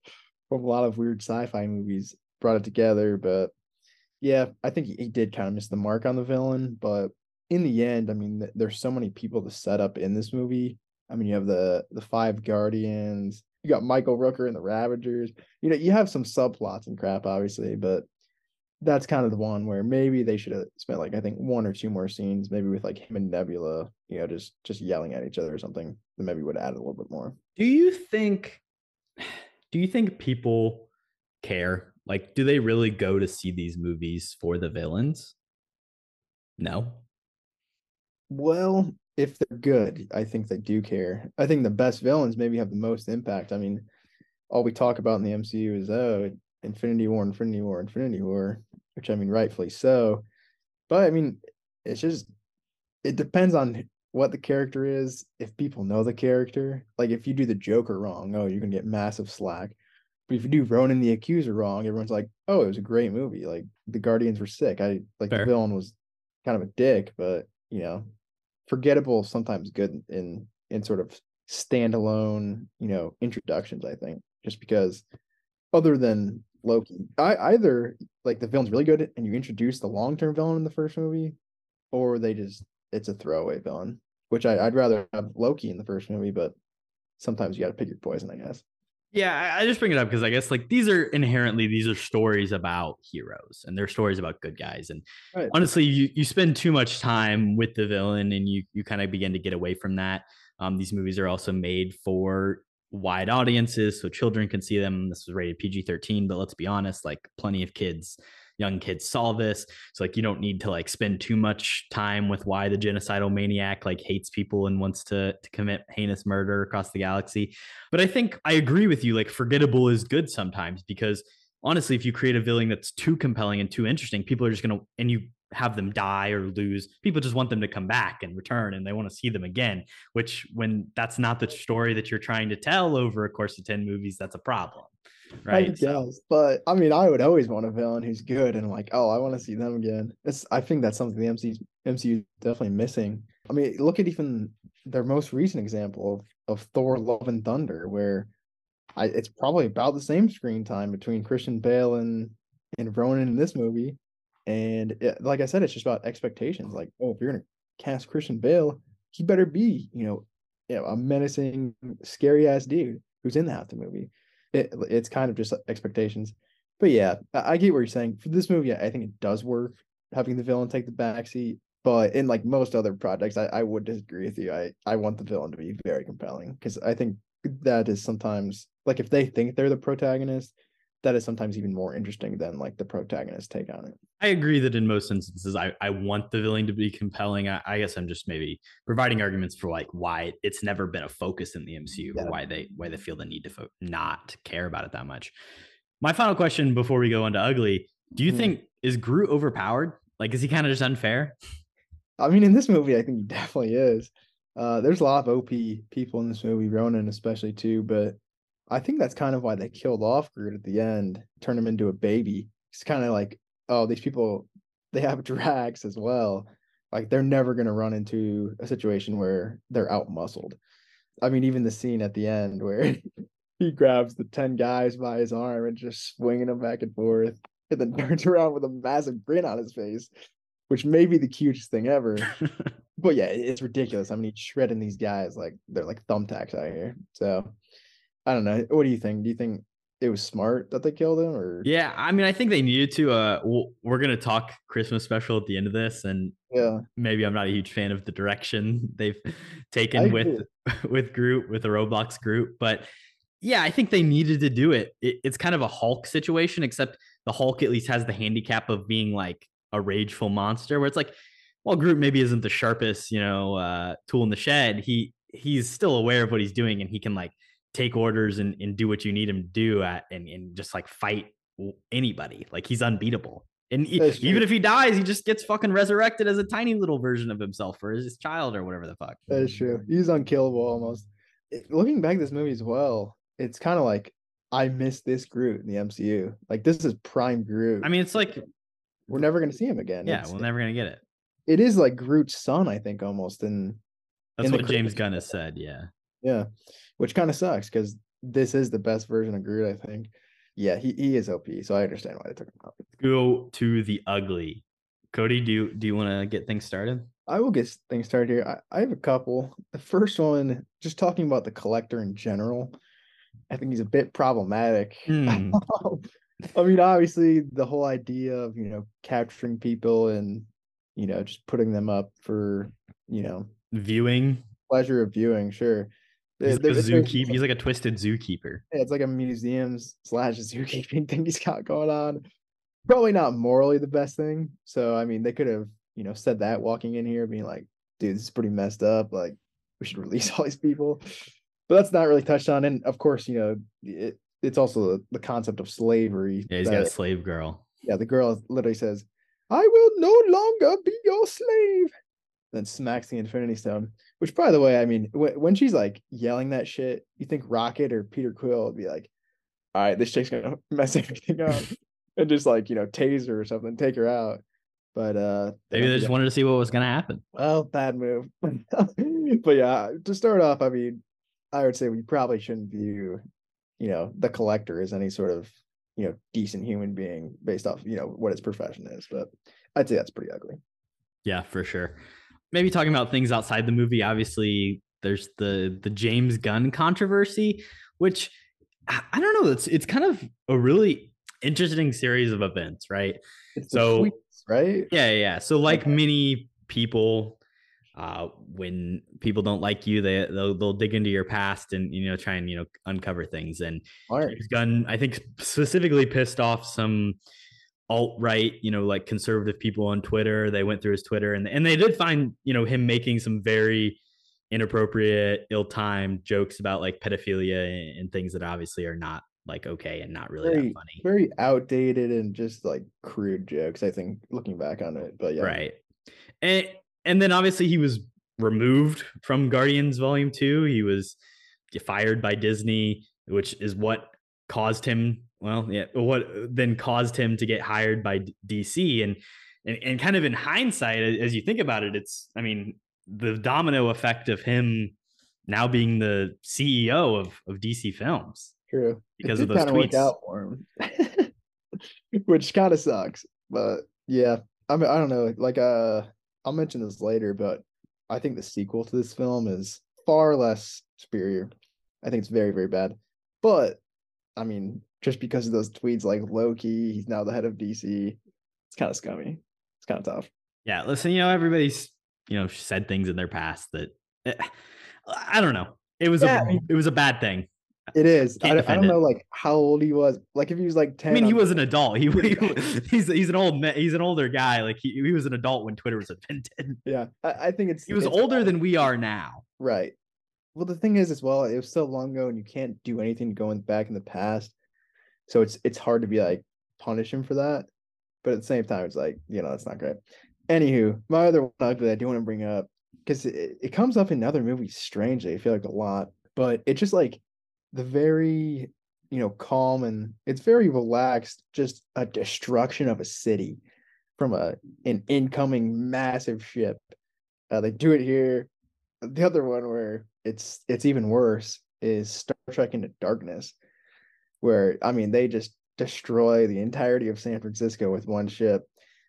from a lot of weird sci-fi movies, brought it together. But yeah, I think he, he did kind of miss the mark on the villain. But in the end, I mean, th- there's so many people to set up in this movie. I mean, you have the the five Guardians, you got Michael Rooker and the Ravagers. You know, you have some subplots and crap, obviously, but that's kind of the one where maybe they should have spent like I think one or two more scenes, maybe with like him and Nebula, you know, just just yelling at each other or something. That maybe would add a little bit more. Do you think? Do you think people care? Like, do they really go to see these movies for the villains? No. Well, if they're good, I think they do care. I think the best villains maybe have the most impact. I mean, all we talk about in the MCU is oh, Infinity War, Infinity War, Infinity War, which I mean, rightfully so. But I mean, it's just it depends on what the character is. If people know the character, like if you do the Joker wrong, oh, you're gonna get massive slack. But if you do Ronan the Accuser wrong, everyone's like, oh, it was a great movie. Like the Guardians were sick. I like Fair. the villain was kind of a dick, but you know, forgettable sometimes good in in sort of standalone, you know, introductions, I think. Just because other than Loki, I either like the villain's really good and you introduce the long-term villain in the first movie, or they just it's a throwaway villain. Which I, I'd rather have Loki in the first movie, but sometimes you gotta pick your poison, I guess. Yeah, I, I just bring it up because I guess like these are inherently these are stories about heroes and they're stories about good guys. And Right. honestly, you you spend too much time with the villain and you you kind of begin to get away from that. Um, these movies are also made for wide audiences, so children can see them. This was rated PG thirteen, but let's be honest, like plenty of kids, young kids saw this. So like you don't need to like spend too much time with why the genocidal maniac like hates people and wants to to commit heinous murder across the galaxy. But I think I agree with you. Like forgettable is good sometimes because honestly, if you create a villain that's too compelling and too interesting, people are just gonna and you have them die or lose. People just want them to come back and return and they want to see them again. Which when that's not the story that you're trying to tell over a course of 10 movies, that's a problem. Right. So- but I mean, I would always want a villain who's good and like, oh, I want to see them again. It's I think that's something the MCU MCU is definitely missing. I mean, look at even their most recent example of, of Thor: Love and Thunder, where I it's probably about the same screen time between Christian Bale and and Ronan in this movie, and it, like I said, it's just about expectations. Like, oh, if you're gonna cast Christian Bale, he better be, you know, you know, a menacing, scary ass dude who's in the half the movie it, it's kind of just expectations. But yeah, I, I get what you're saying. For this movie, I think it does work having the villain take the backseat. But in like most other projects, I, I would disagree with you. I, I want the villain to be very compelling because I think that is sometimes like if they think they're the protagonist, that is sometimes even more interesting than like the protagonist take on it. I agree that in most instances, I, I want the villain to be compelling. I, I guess I'm just maybe providing arguments for like why it's never been a focus in the MCU Yeah. or why they why they feel the need to fo- not care about it that much. My final question before we go into ugly: Do you Hmm. think is Groot overpowered? Like, is he kind of just unfair? I mean, in this movie, I think he definitely is. Uh, there's a lot of OP people in this movie, Ronan especially too, but I think that's kind of why they killed off Groot at the end, turned him into a baby. It's kind of like, oh, these people, they have Drax as well. Like they're never gonna run into a situation where they're out muscled. I mean, even the scene at the end where he grabs the 10 guys by his arm and just swinging them back and forth, and then turns around with a massive grin on his face, which may be the cutest thing ever. But yeah, it's ridiculous. I mean, he's shredding these guys like they're like thumbtacks out here. So I don't know. What do you think? Do you think it was smart that they killed him, or Yeah, I mean, I think they needed to. Uh, we're gonna talk Christmas special at the end of this, and yeah, maybe I'm not a huge fan of the direction they've taken with with Groot with the Roblox Groot, but yeah, I think they needed to do it. it. It's kind of a Hulk situation, except the Hulk at least has the handicap of being like a rageful monster, where it's like, well, Groot maybe isn't the sharpest, you know, uh, tool in the shed. He he's still aware of what he's doing, and he can like take orders and, and do what you need him to do at, and and just like fight anybody. Like he's unbeatable. And e- That's even if he dies, he just gets fucking resurrected as a tiny little version of himself or his child or whatever the fuck. that is true. He's unkillable almost. It- looking back at this movie as well, it's kind of like I miss this Groot in the MCU. Like this is prime Groot. I mean, it's like we're never gonna see him again. Yeah, It's- we're never gonna get it. it is like Groot's son, I think, almost. And That's in what James Gunn has said. Yeah. yeah, which kind of sucks because this is the best version of Groot, I think. Yeah, he, he is OP, so I understand why they took him out. Go to the ugly. Cody, do you do you want to get things started? I will get things started here. I, I have a couple. The first one, just talking about the collector in general, I think he's a bit problematic. Hmm. I mean, obviously, the whole idea of you know capturing people and you know just putting them up for you know Viewing. pleasure of viewing, sure. He's like There- a zookeeper. He's like a twisted zookeeper. Yeah, it's like a museum slash zookeeping thing he's got going on. Probably not morally the best thing. So I mean, they could have you know said that walking in here, being like, "Dude, this is pretty messed up. Like, we should release all these people." But that's not really touched on. And of course, you know, it, it's also the, the concept of slavery. Yeah, he's got a slave girl. yeah, the girl literally says, "I will no longer be your slave." Then smacks the Infinity Stone. Which, by the way, I mean, wh- when she's like yelling that shit, you think Rocket or Peter Quill would be like, "All right, this chick's gonna mess everything up," and just like you know tase her or something, take her out. But uh, Maybe they just that. wanted to see what was gonna happen. Well, bad move. but yeah, to start off, I mean, I would say we probably shouldn't view, you know, the collector as any sort of, you know, decent human being based off, you know, what his profession is. But I'd say that's pretty ugly. Yeah, for sure. Maybe talking about things outside the movie. Obviously, there's the the James Gunn controversy, which I don't know. It's it's kind of a really interesting series of events, right? It's So- tweets, right? Yeah, yeah. So like Okay. many people, uh, when people don't like you, they they'll, they'll dig into your past and you know try and you know uncover things. And. James Gunn, I think specifically pissed off some alt right, you know, like conservative people on Twitter. They went through his Twitter and and they did find you know him making some very inappropriate, ill-timed jokes about like pedophilia and, and things that obviously are not like okay and not really Very, that funny. very outdated and just like crude jokes, I think, looking back on it. But yeah. Right. And and then obviously he was removed from Guardians Volume 2. He was fired by Disney, which is what caused him, well, yeah, what then caused him to get hired by DC and and, and kind of in hindsight as you think about it, it's I mean, the domino effect of him now being the CEO of of DC Films True. because of those tweets. out for him. Which kind of sucks. But yeah. I mean, I don't know. Like uh I'll mention this later, but I think the sequel to this film is far less superior. I think it's very, very bad. But I mean, just because of those tweets like low-key, he's now the head of DC. It's kind of scummy. It's kind of tough. Yeah, listen, you know, everybody's you know said things in their past that eh, I don't know. It was Yeah, a I mean- it was a bad thing. It is. I, I don't know like how old he was. Like if he was like 10. I mean, he was an adult. He, he he's he's an old he's an older guy. Like he, he was an adult when Twitter was invented. yeah. I, I think it's He was it's older than we are now. Right. Well, the thing is, as well, it was so long ago, and you can't do anything going back in the past. So it's it's hard to be like punish him for that. But at the same time, it's like you know that's not great. Anywho, my other one ugly I do want to bring up because it, it comes up in other movies strangely. I feel like a lot, but it's just like the very you know calm and it's very relaxed. Just a destruction of a city from a an incoming massive ship. Uh, they do it here the other one where it's it's even worse is Star Trek Into Darkness, where I mean they just destroy the entirety of San Francisco with one ship.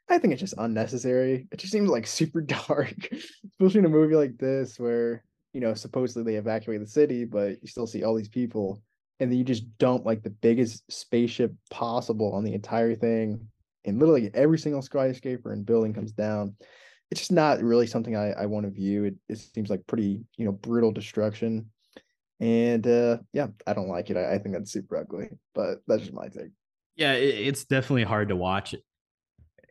I think it's just unnecessary. It just seems like super dark, especially in a movie like this where you know supposedly they evacuate the city, but you still see all these people, and then you just dump like the biggest spaceship possible on the entire thing, and literally every single skyscraper and building comes down it's just not really something I, I want to view. It, it seems like pretty, you know, brutal destruction. And uh yeah, I don't like it. I, I think that's super ugly, but that's just my take. Yeah, it, it's definitely hard to watch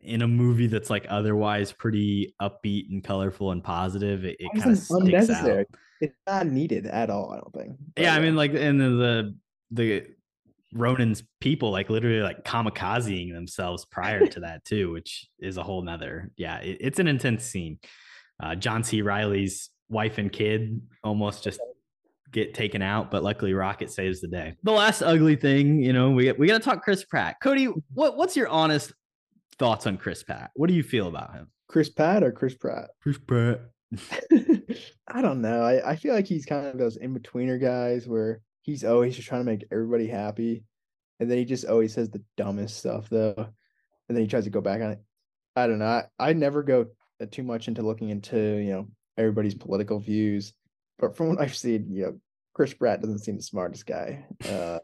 in a movie that's like otherwise pretty upbeat and colorful and positive. It, it It's kind of sticks unnecessary. out. It's not needed at all, I don't think. But, Yeah, I mean, like, and the the, the Ronan's people like literally like kamikazing themselves prior to that too, which is a whole nother. Yeah, it, it's an intense scene. Uh, John C. Reilly's wife and kid almost just get taken out, but luckily Rocket saves the day. The last ugly thing, you know, we we got to talk Chris Pratt. Cody, what what's your honest thoughts on Chris Pratt. What do you feel about him? Chris Pratt or Chris Pratt? Chris Pratt. I don't know. I, I feel like he's kind of those in betweener guys where he's always just trying to make everybody happy. And then he just always says the dumbest stuff though. And then he tries to go back on it. I don't know. I, I never go uh, too much into looking into, you know, everybody's political views. But from what I've seen, you know, Chris Pratt doesn't seem the smartest guy. Uh,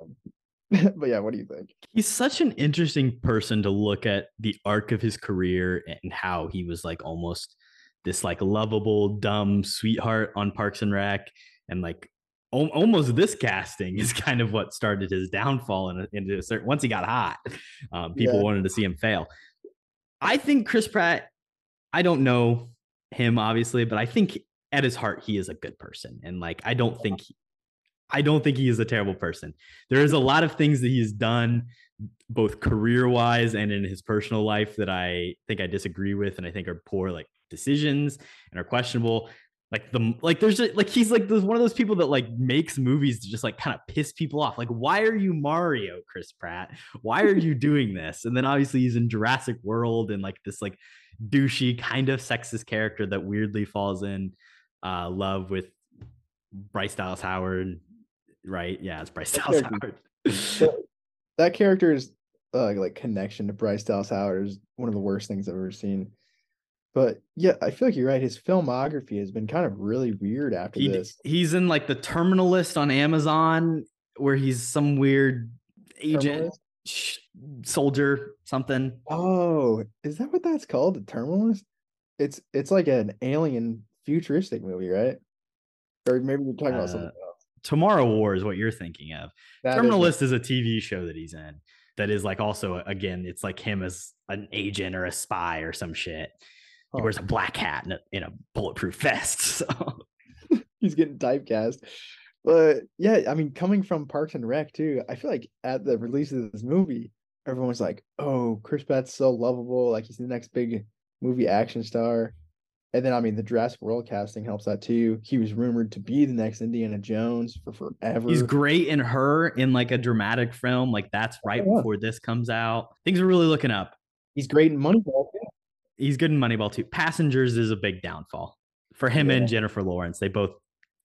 but yeah, what do you think? He's such an interesting person to look at the arc of his career and how he was like almost this like lovable, dumb sweetheart on Parks and Rec. And like al- almost this casting is kind of what started his downfall. And into a certain once he got hot, um, people Yeah. wanted to see him fail. I think Chris Pratt, I don't know him obviously, but I think at his heart he is a good person. And like I don't think he, I don't think he is a terrible person. There is a lot of things that he's done both career wise and in his personal life that I think I disagree with and I think are poor like decisions and are questionable. Like the like there's a, like he's like there's one of those people that like makes movies to just like kind of piss people off. Like why are you Mario, Chris Pratt? Why are you doing this? And then obviously he's in Jurassic World and like this like douchey kind of sexist character that weirdly falls in uh love with Bryce Dallas Howard, right? Yeah, it's Bryce That Dallas character- Howard. So, that character's uh, like connection to Bryce Dallas Howard is one of the worst things I've ever seen. But yeah, I feel like you're right. His filmography has been kind of really weird after He, this. he's in like the Terminal List on Amazon where he's some weird agent, sh- soldier, something. Oh, is that what that's called? The Terminal List? It's it's like an alien futuristic movie, right? Or maybe we're talking about something Uh, else. Tomorrow War is what you're thinking of. That is Terminal what- List is a TV show that he's in that is like also uh, again, it's like him as an agent or a spy or some shit. He wears a black hat and a, in a bulletproof vest. So he's getting typecast. But yeah, I mean, coming from Parks and Rec too, I feel like at the release of this movie, everyone was like, "Oh, Chris Pratt's so lovable, like he's the next big movie action star." And then, I mean, the Jurassic World casting helps that too. He was rumored to be the next Indiana Jones for forever. he's great in her in like a dramatic film. Like that's right yeah. before this comes out. Things are really looking up. He's great in Moneyball too. he's good in Moneyball too. Passengers is a big downfall for him and Jennifer Lawrence. They both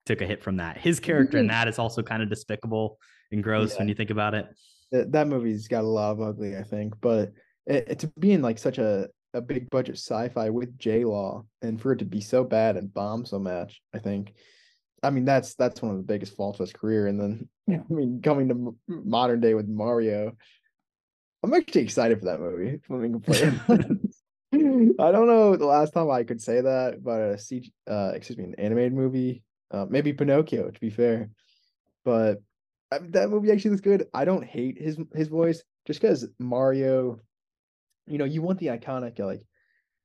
took a hit from that. His character in that is also kind of despicable and gross when you think about it. that, that movie's got a lot of ugly, I think. But it, it- to be in like such a, a big budget sci-fi with J Law and for it to be so bad and bomb so much, I think. I mean, that's that's one of the biggest faults of his career. And then, I mean, coming to m- modern day with Mario, I'm actually excited for that movie. if I'm being completely. I don't know the last time I could say that about a CG, uh, excuse me, an animated movie. Uh, maybe Pinocchio, to be fair, but I mean, that movie actually looks good. I don't hate his his voice just because Mario, you know, you want the iconic like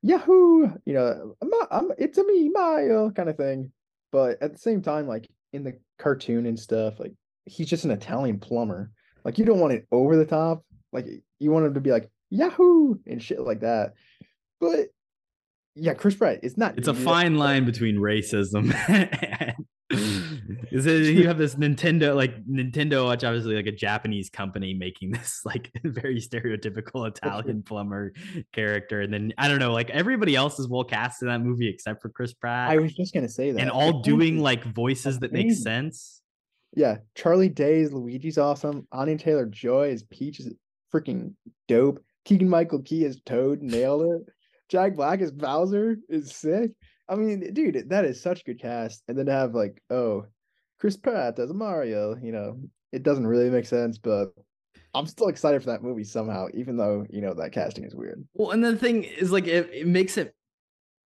Yahoo, you know, I'm, I'm it's a me Mario kind of thing, but at the same time, like in the cartoon and stuff, like he's just an Italian plumber. Like you don't want it over the top. Like you want him to be like Yahoo and shit like that. But yeah, Chris Pratt, it's not. It's a fine line between racism and is it you have this Nintendo like Nintendo, which obviously like a Japanese company making this like very stereotypical Italian plumber character, and then I don't know, like everybody else is well cast in that movie except for Chris Pratt, I was just gonna say that. and all doing like voices that make sense. Yeah, Charlie Day is Luigi's awesome. Anya Taylor Joy is Peach is freaking dope. Keegan Michael Key is Toad, nailed it. Jack Black is Bowser is sick. I mean, dude, that is such good cast. And then to have like, oh, Chris Pratt as Mario, you know, it doesn't really make sense, but I'm still excited for that movie somehow, even though you know that casting is weird. Well, and the thing is, like, it, it makes it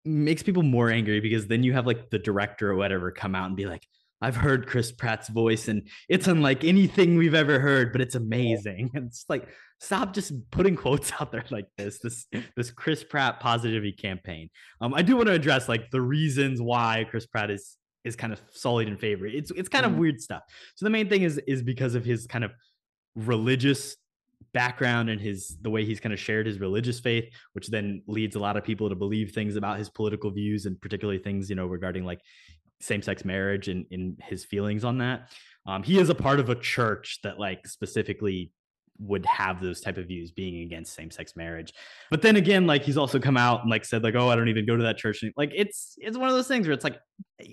makes people more angry because then you have like the director or whatever come out and be like, "I've heard Chris Pratt's voice and it's unlike anything we've ever heard, but it's amazing." And it's like, stop just putting quotes out there like this. This this Chris Pratt positivity campaign. Um, I do want to address like the reasons why Chris Pratt is is kind of solid in favor. It's it's kind of Mhm. weird stuff. So the main thing is is because of his kind of religious background and his the way he's kind of shared his religious faith which then leads a lot of people to believe things about his political views and particularly things you know regarding like same-sex marriage and in his feelings on that. Um he is a part of a church that like specifically would have those type of views being against same-sex marriage. But then again like he's also come out and like said like oh i don't even go to that church. Like it's it's one of those things where it's like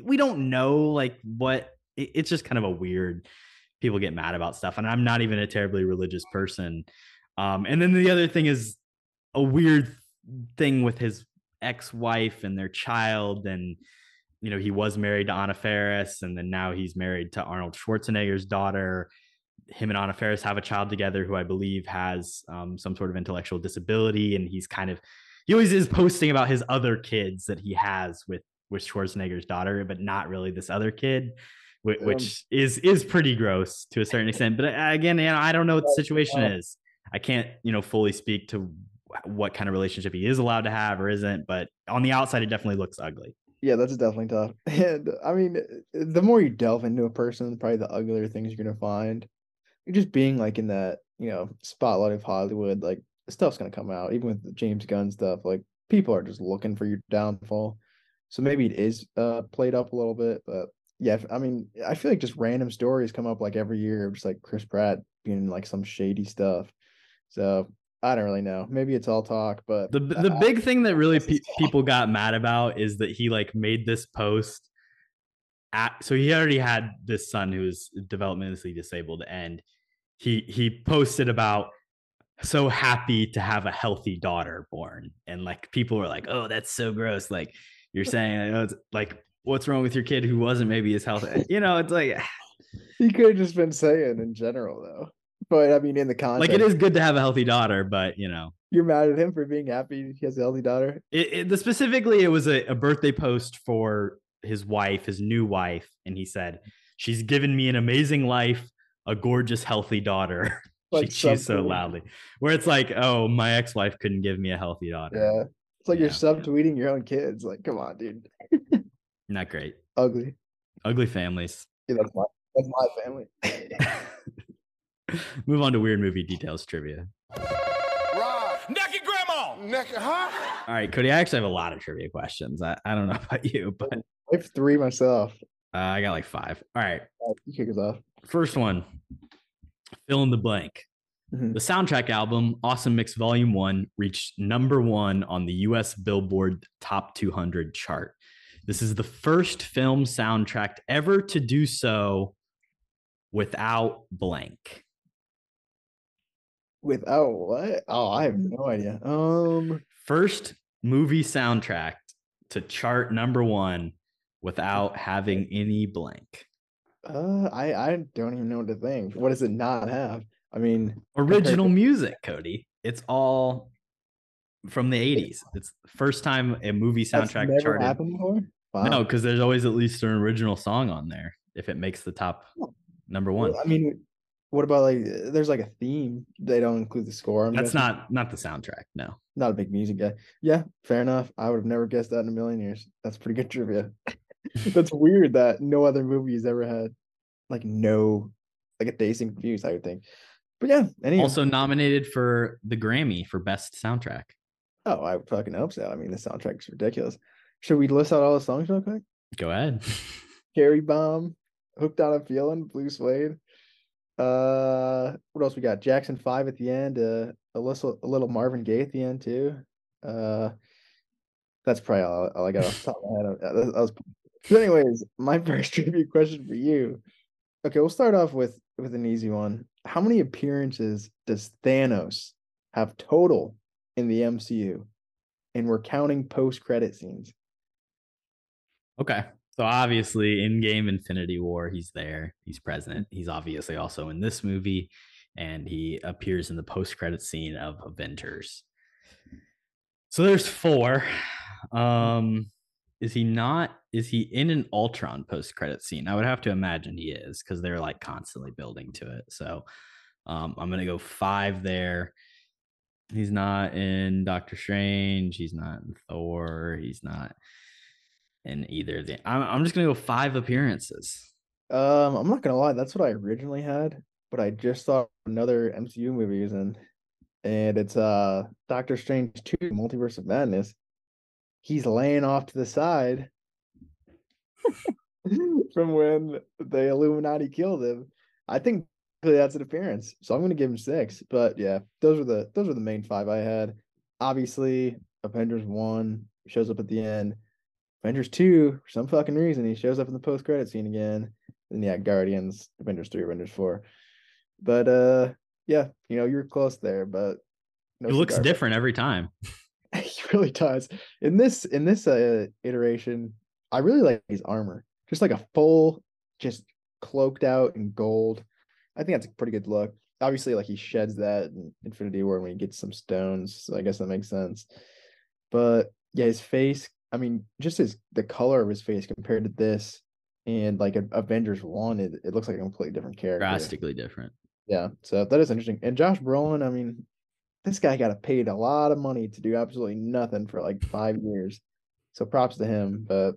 we don't know like what it's just kind of a weird people get mad about stuff and i'm not even a terribly religious person. Um and then the other thing is a weird thing with his ex-wife and their child and you know he was married to anna faris and then now he's married to arnold schwarzenegger's daughter him and Anna Faris have a child together who I believe has um, some sort of intellectual disability, and he's kind of he always is posting about his other kids that he has with with Schwarzenegger's daughter, but not really this other kid, which, which is is pretty gross to a certain extent. But uh, again, you know, I don't know what the situation is. I can't you know fully speak to what kind of relationship he is allowed to have or isn't, but on the outside, it definitely looks ugly. Yeah, that's definitely tough. And I mean, the more you delve into a person, probably the uglier things you're gonna find just being like in that you know spotlight of Hollywood, like stuff's gonna come out. Even with James Gunn stuff, like people are just looking for your downfall. So maybe it is uh played up a little bit, but yeah, I mean, I feel like just random stories come up like every year, just like Chris Pratt being like some shady stuff. So I don't really know. Maybe it's all talk, but the the big thing that really pe- people got mad about is that he like made this post at so he already had this son who was developmentally disabled and he he posted about so happy to have a healthy daughter born and like people were like oh that's so gross like you're saying oh, like what's wrong with your kid who wasn't maybe as healthy? You know it's like he could have just been saying in general though but i mean in the context like it is good to have a healthy daughter but you know you're mad at him for being happy he has a healthy daughter it, it the specifically it was a, a birthday post for his wife his new wife and he said she's given me an amazing life a gorgeous, healthy daughter. Like she chews so loudly. Where it's like, oh, my ex-wife couldn't give me a healthy daughter. Yeah. It's like yeah. you're subtweeting your own kids. Like, come on, dude. Not great. Ugly. Ugly families. Yeah, that's my that's my family. Move on to weird movie details trivia. Naked grandma. Naked, huh? All right, Cody. I actually have a lot of trivia questions. I, I don't know about you, but I have three myself. Uh, I got like five. All right. You kick us off. First one, fill in the blank. Mm-hmm. The soundtrack album, Awesome Mix Volume 1, reached number one on the US Billboard Top 200 chart. This is the first film soundtrack ever to do so without blank. Without what? Oh, I have no idea. Um, first movie soundtrack to chart number one without having any blank. Uh, I I don't even know what to think. What does it not have? I mean, original to- music, Cody. It's all from the '80s. It's the first time a movie soundtrack That's charted. Happened before? Wow. No, because there's always at least an original song on there if it makes the top number one. Well, I mean, what about like there's like a theme? They don't include the score. I'm That's guessing. not not the soundtrack. No, not a big music guy. Yeah, fair enough. I would have never guessed that in a million years. That's pretty good trivia. That's weird that no other movie has ever had like no like a and Confused, I would think. But yeah, anyway. also nominated for the Grammy for best soundtrack. Oh, I fucking hope so. I mean, the soundtrack is ridiculous. Should we list out all the songs real quick? Go ahead. Cherry Bomb, Hooked on a Feeling, Blue Suede. Uh, what else we got? Jackson Five at the end. Uh, a little, a little Marvin Gaye at the end too. Uh, that's probably all, all I got off the top of my head. That was so, anyways, my first trivia question for you. Okay, we'll start off with with an easy one. How many appearances does Thanos have total in the MCU? And we're counting post credit scenes. Okay. So obviously in game Infinity War, he's there. He's present. He's obviously also in this movie and he appears in the post credit scene of Avengers. So there's four. Um is he not is he in an ultron post credit scene i would have to imagine he is because they're like constantly building to it so um, i'm gonna go five there he's not in doctor strange he's not in thor he's not in either of the i'm, I'm just gonna go five appearances um i'm not gonna lie that's what i originally had but i just saw another mcu movie in and it's uh doctor strange 2 multiverse of madness he's laying off to the side from when the Illuminati killed him. I think that's an appearance. So I'm gonna give him six. But yeah, those are the those are the main five I had. Obviously, Avengers one shows up at the end. Avengers two, for some fucking reason, he shows up in the post credit scene again. And yeah, Guardians, Avengers three, Avengers four. But uh, yeah, you know you're close there, but no it looks different every time. he really does. In this in this uh, iteration, I really like his armor, just like a full, just cloaked out in gold. I think that's a pretty good look. Obviously, like he sheds that in Infinity War when he gets some stones, so I guess that makes sense. But yeah, his face. I mean, just his the color of his face compared to this and like Avengers One, it, it looks like a completely different character. Drastically different. Yeah, so that is interesting. And Josh Brolin, I mean, this guy got paid a lot of money to do absolutely nothing for like five years. So props to him. But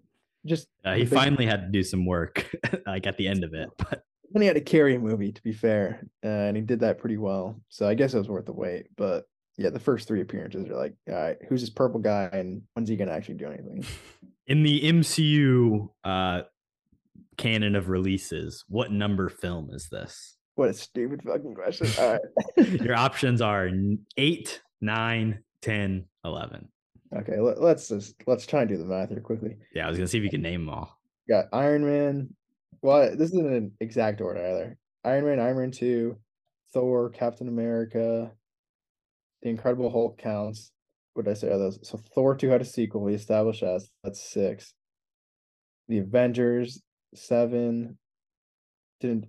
just uh, he finally had to do some work, like at the end of it. But then he had to carry a movie, to be fair, uh, and he did that pretty well. So I guess it was worth the wait. But yeah, the first three appearances are like, all right, who's this purple guy, and when's he gonna actually do anything? In the MCU uh, canon of releases, what number film is this? What a stupid fucking question. All right. Your options are 8, 9, 10, 11. Okay, let, us just let's try and do the math here quickly. Yeah, I was gonna see if you can name them all. Got Iron Man. Well, this isn't an exact order either. Iron Man, Iron Man 2, Thor, Captain America, The Incredible Hulk counts. What did I say are those? So Thor 2 had a sequel, we established as that's six. The Avengers, seven. Didn't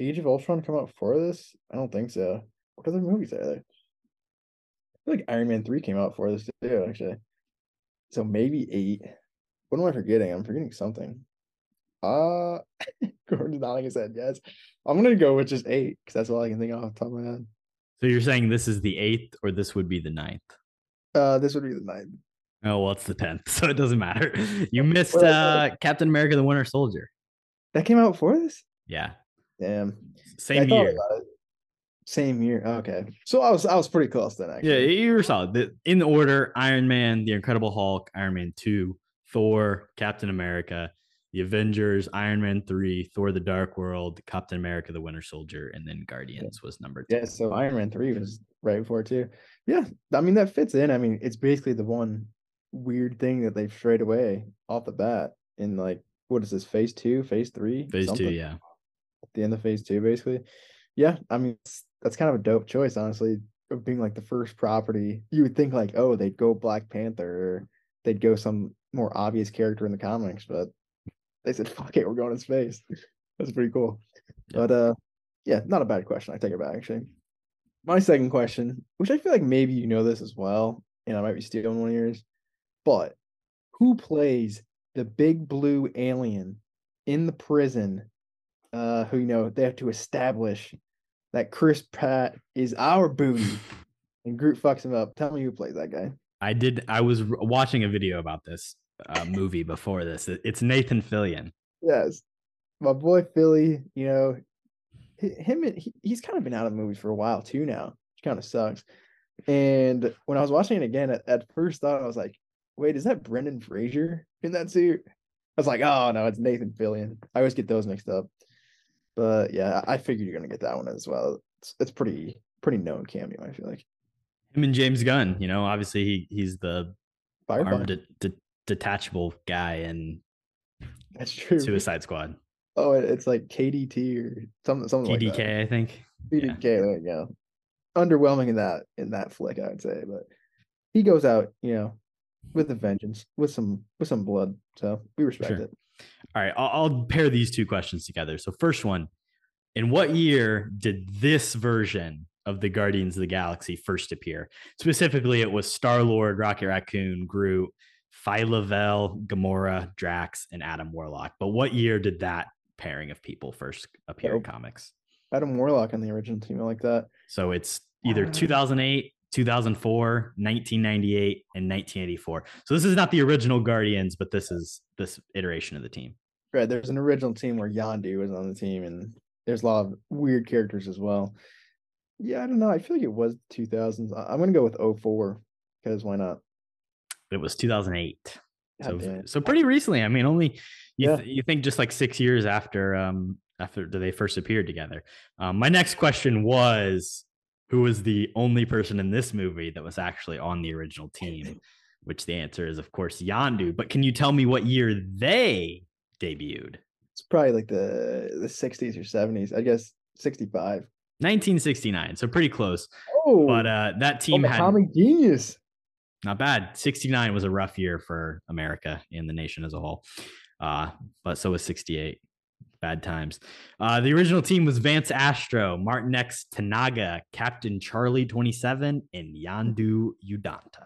Age of Ultron come out for this? I don't think so. What other movies are there? I feel like Iron Man 3 came out for this too, actually. So maybe eight. What am I forgetting? I'm forgetting something. Uh Gordon nodding his head, yes. I'm gonna go with just eight because that's all I can think of off the top of my head. So you're saying this is the eighth or this would be the ninth? Uh this would be the ninth. Oh well it's the tenth, so it doesn't matter. You missed uh Captain America the Winter Soldier. That came out for this? Yeah. Damn. Same year. Same year. Okay. So I was I was pretty close then actually. Yeah, you were solid. In the order, Iron Man, The Incredible Hulk, Iron Man 2, Thor, Captain America, The Avengers, Iron Man 3, Thor the Dark World, Captain America the Winter Soldier, and then Guardians was number two. Yeah, so Iron Man 3 was right before too. Yeah, I mean that fits in. I mean, it's basically the one weird thing that they've strayed away off the bat in like what is this phase two, phase three? Phase something. two, yeah the end of phase two, basically. Yeah, I mean that's kind of a dope choice, honestly, of being like the first property. You would think like, oh, they'd go Black Panther or they'd go some more obvious character in the comics, but they said, fuck it, we're going to space. That's pretty cool. Yeah. But uh yeah, not a bad question. I take it back actually. My second question, which I feel like maybe you know this as well, and I might be stealing one of yours, but who plays the big blue alien in the prison uh, who you know they have to establish that Chris Pratt is our booty, and Groot fucks him up. Tell me who plays that guy. I did. I was watching a video about this uh, movie before this. It's Nathan Fillion. Yes, my boy Philly. You know, him. He, he's kind of been out of movies for a while too now, which kind of sucks. And when I was watching it again, at, at first thought I was like, "Wait, is that Brendan Fraser in that suit?" I was like, "Oh no, it's Nathan Fillion." I always get those mixed up. But yeah, I figured you're gonna get that one as well. It's it's pretty pretty known cameo. I feel like him and James Gunn. You know, obviously he he's the armed de- de- detachable guy in that's true. Suicide Squad. Oh, it's like KDT or something something TDK, like that. KDK, I think. TDK, yeah. yeah. Underwhelming in that in that flick, I would say, but he goes out, you know, with a vengeance, with some with some blood. So we respect sure. it. All right, I'll, I'll pair these two questions together. So, first one, in what year did this version of the Guardians of the Galaxy first appear? Specifically, it was Star Lord, Rocket Raccoon, Groot, Phyla-Vell, Gamora, Drax, and Adam Warlock. But what year did that pairing of people first appear oh, in comics? Adam Warlock on the original team, I like that. So it's either 2008, 2004, 1998, and 1984. So this is not the original Guardians, but this is this iteration of the team. Right. There's an original team where Yondu was on the team, and there's a lot of weird characters as well. Yeah, I don't know. I feel like it was 2000s. I'm going to go with 04 because why not? It was 2008. so, so pretty recently. I mean, only you, yeah. th- you think just like six years after um after they first appeared together. Um, my next question was who was the only person in this movie that was actually on the original team? Which the answer is, of course, Yondu. But can you tell me what year they debuted? It's probably like the the 60s or 70s. I guess 65. 1969, so pretty close. Oh, But uh, that team oh, had Genius. Not bad. 69 was a rough year for America and the nation as a whole. Uh, but so was 68. Bad times. Uh, the original team was Vance Astro, Martin X Tanaga, Captain Charlie 27, and Yondu Udonta.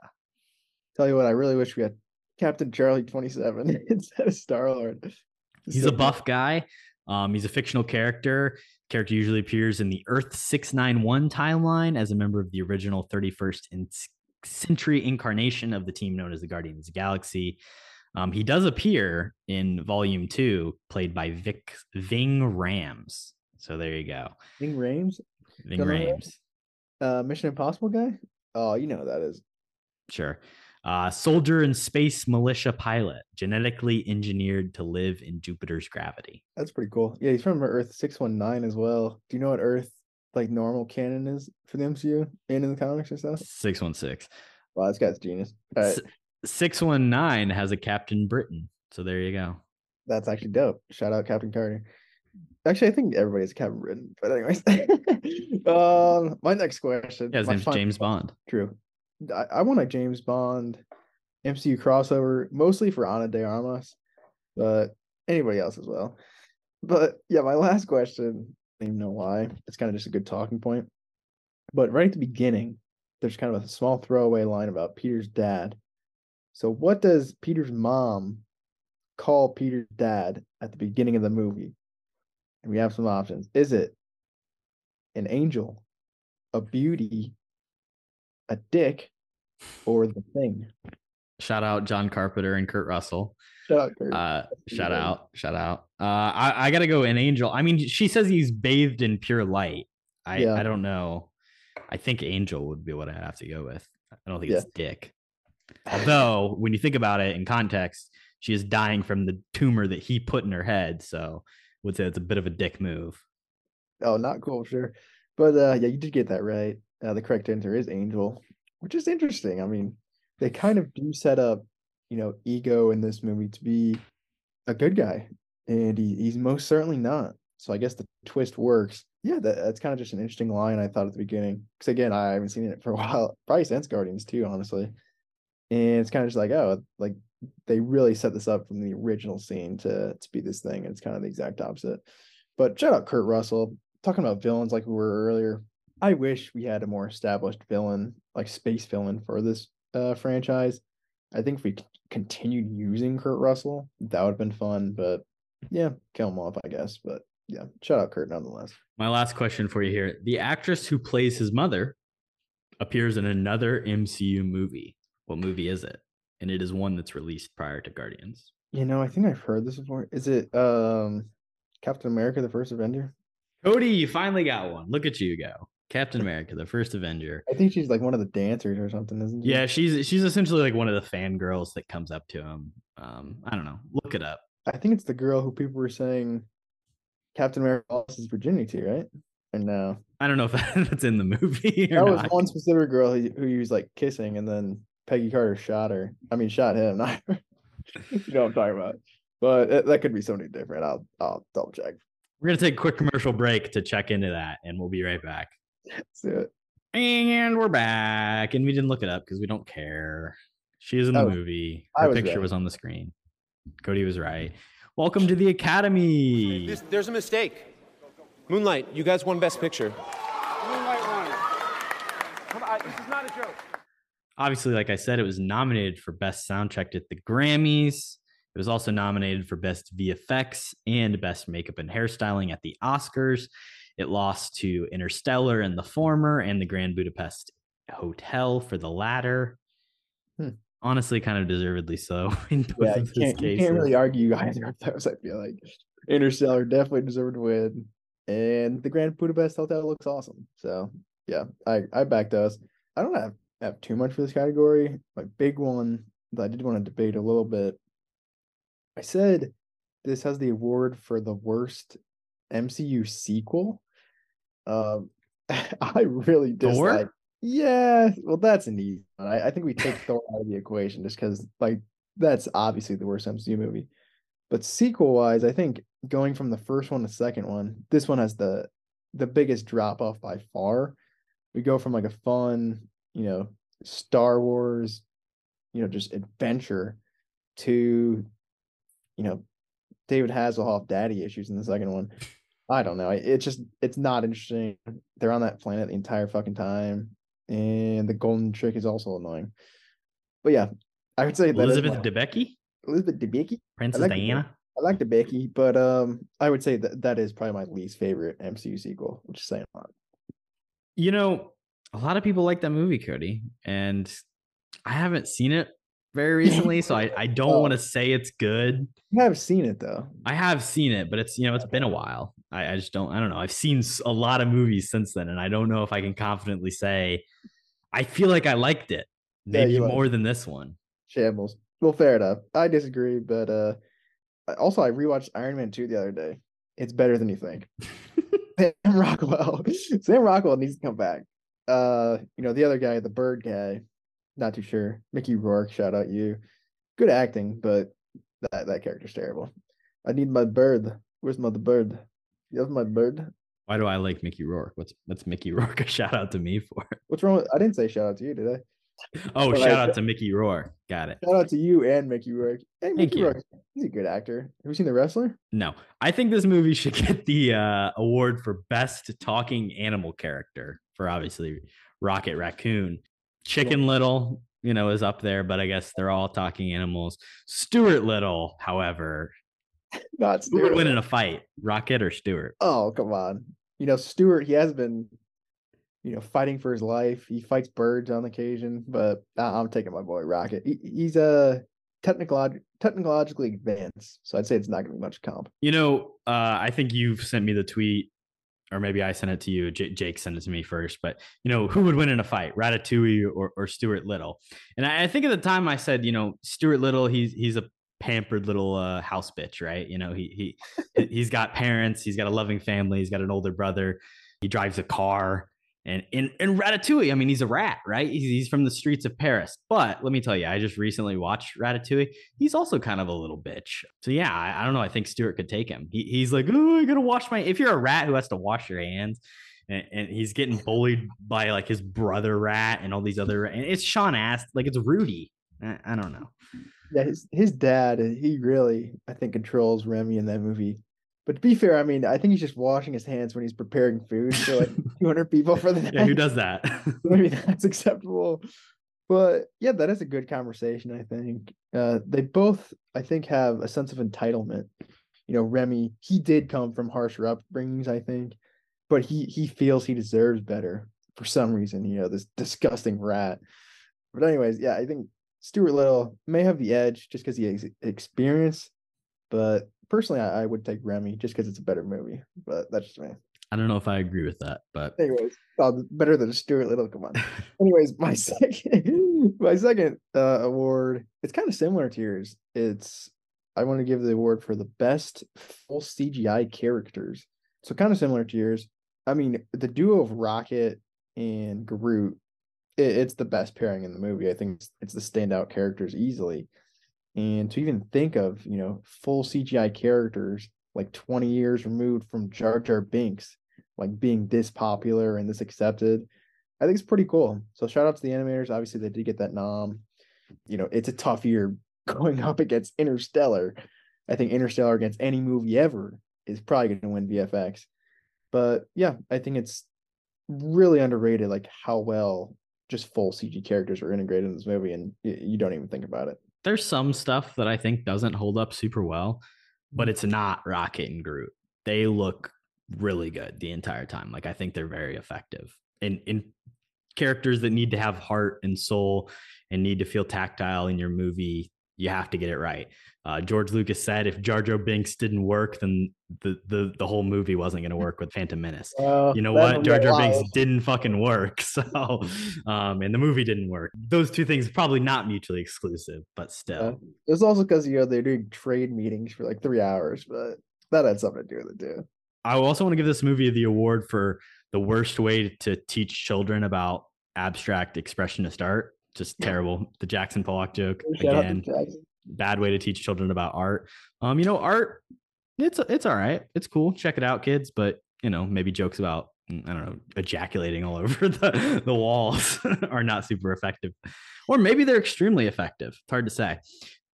Tell you what, I really wish we had Captain Charlie 27 instead of Star Lord. He's a buff guy. Um, he's a fictional character. Character usually appears in the Earth 691 timeline as a member of the original 31st in- century incarnation of the team known as the Guardians of the Galaxy. Um, he does appear in Volume Two, played by Vic Ving Rams. So there you go, Ving Rhames, Ving Don't. Rams. uh, Mission Impossible guy. Oh, you know who that is. Sure. Uh, soldier and space militia pilot, genetically engineered to live in Jupiter's gravity. That's pretty cool. Yeah, he's from Earth 619 as well. Do you know what Earth like normal canon is for the MCU and in the comics and stuff? 616. Wow, this guy's genius. Right, S- 619 has a Captain Britain. So there you go. that's actually dope. Shout out Captain Carter. Actually, I think everybody's Captain Britain. But anyways, um, my next question. Yeah, his name's James. Bond. True. I, I want a James Bond MCU crossover, mostly for Ana de Armas, but anybody else as well. But yeah, my last question, even know why. It's kind of just a good talking point. But right at the beginning, there's kind of a small throwaway line about Peter's dad. So what does Peter's mom call Peter's dad at the beginning of the movie? And we have some options. Is it an angel, a beauty, a dick, or the thing? Shout out John Carpenter and Kurt Russell. Shout out, Kurt. Uh, shout Yeah. out, shout out. Uh, I, I gotta go an angel. I mean, she says he's bathed in pure light. I, Yeah. I don't know. I think angel would be what I have to go with. I don't think Yeah. it's dick. Although, when you think about it in context, she is dying from the tumor that he put in her head. So, I would say it's a bit of a dick move. Oh, not cool, sure. But uh yeah, you did get that right. Uh, the correct answer is Angel, which is interesting. I mean, they kind of do set up, you know, ego in this movie to be a good guy, and he, he's most certainly not. So I guess the twist works. Yeah, that, that's kind of just an interesting line I thought at the beginning. Because again, I haven't seen it for a while, probably since Guardians too, honestly. And it's kind of just like, oh, like they really set this up from the original scene to to be this thing, and it's kind of the exact opposite. But shout out Kurt Russell. Talking about villains like we were earlier, I wish we had a more established villain, like space villain for this uh, franchise. I think if we continued using Kurt Russell, that would have been fun. But yeah, kill him off, I guess. But yeah, shout out Kurt nonetheless. My last question for you here: the actress who plays his mother appears in another MCU movie. What movie is it? And it is one that's released prior to Guardians. You know, I think I've heard this before. Is it um Captain America: The First Avenger? Cody, you finally got one. Look at you go. Captain America, the first Avenger. I think she's like one of the dancers or something, isn't she? Yeah, she's she's essentially like one of the fangirls that comes up to him. Um, I don't know. Look it up. I think it's the girl who people were saying Captain America lost his virginity right? And no, I don't know if that's in the movie that was not. one specific girl who, who he was like kissing, and then Peggy Carter shot her. I mean, shot him. You know what I'm talking about. But it, that could be somebody different. I'll I'll double check. We're gonna take a quick commercial break to check into that, and we'll be right back. Let's do it. And we're back, and we didn't look it up because we don't care. She is in the Oh, movie. I Her was picture right. was on the screen. Cody was right. Welcome to the Academy. There's, there's a mistake. Moonlight, you guys won Best Picture. Moonlight won. Come on, this is not a joke. Obviously, like I said, it was nominated for Best Soundtrack at the Grammys. It was also nominated for Best VFX and Best Makeup and Hairstyling at the Oscars. It lost to Interstellar in the former and the Grand Budapest Hotel for the latter. Hmm. Honestly, kind of deservedly so in both Yeah, of those can't, you can't really argue either of those. I feel like Interstellar definitely deserved to win, and the Grand Budapest Hotel looks awesome. So yeah, I I back those. I don't have have too much for this category. My big one that I did want to debate a little bit. I said this has the award for the worst MCU sequel. Um, I really Thor? dislike. Yeah, well, that's an easy one. I, I think we take Thor out of the equation just because, like, that's obviously the worst MCU movie. But sequel wise, I think going from the first one to second one, this one has the the biggest drop off by far. We go from like a fun, you know, Star Wars, you know, just adventure to, you know, David Hasselhoff daddy issues in the second one. I don't know. It's just it's not interesting. They're on that planet the entire fucking time, and the golden trick is also annoying. But yeah, I would say Elizabeth my- Debicki, Elizabeth Debicki. Princess like Diana. I like Debicki, but um, I would say that that is probably my least favorite MCU sequel, which is saying a lot. You know, a lot of people like that movie, Cody, and I haven't seen it very recently, so I, I don't Oh. want to say it's good. You have seen it though. I have seen it, but it's you know it's been a while. I, I just don't I don't know. I've seen a lot of movies since then, and I don't know if I can confidently say I feel like I liked it Yeah, maybe liked more than this one. Shambles. Well, fair enough. I disagree, but uh, also I rewatched Iron Man two the other day. It's better than you think. Sam Rockwell. Sam Rockwell needs to come back. Uh, you know the other guy, the bird guy. Not too sure. Mickey Rourke. Shout out you. Good acting, but that that character's terrible. I need my bird. Where's my bird? You have my bird. Why do I like Mickey Rourke? What's what's Mickey Rourke a shout out to me for? What's wrong? With, I didn't say shout out to you, did I? Oh, But I shout said- out to Mickey Rourke. Got it. Shout out to you and Mickey Rourke. Hey, Mickey you. Rourke. He's a good actor. Have you seen The Wrestler? No, I think this movie should get the uh, award for best talking animal character for obviously Rocket Raccoon. Chicken Little, you know, is up there, but I guess they're all talking animals. Stuart Little, however, Not who would win in a fight, Rocket or Stuart? Oh, come on. You know, Stuart, he has been, you know, fighting for his life. He fights birds on occasion, but I'm taking my boy Rocket. He, he's a technical technologically advanced, so I'd say it's not going to be much comp. You know, uh, I think you've sent me the tweet, or maybe I sent it to you. J- Jake sent it to me first, but you know, who would win in a fight, Ratatouille or, or Stuart Little? And I, I think at the time I said, you know, Stuart Little, he's he's a pampered little uh, house bitch, right? You know, he he he's got parents, he's got a loving family, he's got an older brother, he drives a car. And in, in Ratatouille, I mean, he's a rat, right? He's, he's from the streets of Paris. But let me tell you, I just recently watched Ratatouille. He's also kind of a little bitch. So yeah, I, I don't know. I think Stuart could take him. He, he's like, oh, I gotta wash my. If you're a rat who has to wash your hands, and, and he's getting bullied by like his brother rat and all these other, and it's Sean asked like it's Rudy. I, I don't know. Yeah, his his dad, he really, I think, controls Remy in that movie. But to be fair, I mean, I think he's just washing his hands when he's preparing food for like 200 people for the night. Yeah, who does that? maybe that's acceptable. But yeah, that is a good conversation, I think. Uh they both, I think, have a sense of entitlement. You know, Remy, he did come from harsher upbringings, I think, but he he feels he deserves better for some reason, you know, this disgusting rat. But anyways, yeah, I think Stuart Little may have the edge just because he has experience, but personally I, I would take Remy just because it's a better movie. But that's just me. I don't know if I agree with that, but Anyways, oh, better than Stuart Little. Come on. Anyways, my second, my second uh, award, it's kind of similar to yours. It's I want to give the award for the best full CGI characters. So kind of similar to yours. I mean, the duo of Rocket and Groot, it, it's the best pairing in the movie. I think it's, it's the standout characters easily. And to even think of, you know, full CGI characters like 20 years removed from Jar Jar Binks, like being this popular and this accepted, I think it's pretty cool. So shout out to the animators. Obviously, they did get that nom. You know, it's a tough year going up against Interstellar. I think Interstellar against any movie ever is probably going to win VFX. But yeah, I think it's really underrated, like how well just full CG characters are integrated in this movie, and you don't even think about it. there's some stuff that I think doesn't hold up super well, but it's not Rocket and Groot. They look really good the entire time. Like I think they're very effective in in characters that need to have heart and soul and need to feel tactile in your movie. You have to get it right. Uh, George Lucas said if Jar Jar Binks didn't work, then the the the whole movie wasn't going to work with Phantom Menace. You know what? Jar Jar. Binks didn't fucking work. So, um, and the movie didn't work. Those two things probably not mutually exclusive, but still. Uh, it's also because you know they're doing trade meetings for like three hours, but that had something to do with it too. I also want to give this movie the award for the worst way to teach children about abstract expressionist art. Just terrible. The Jackson Pollock joke Shout again. Bad way to teach children about art. Um, you know, art. It's it's all right. It's cool. Check it out, kids. But you know, maybe jokes about mm, I don't know ejaculating all over the the walls are not super effective, or maybe they're extremely effective. It's hard to say.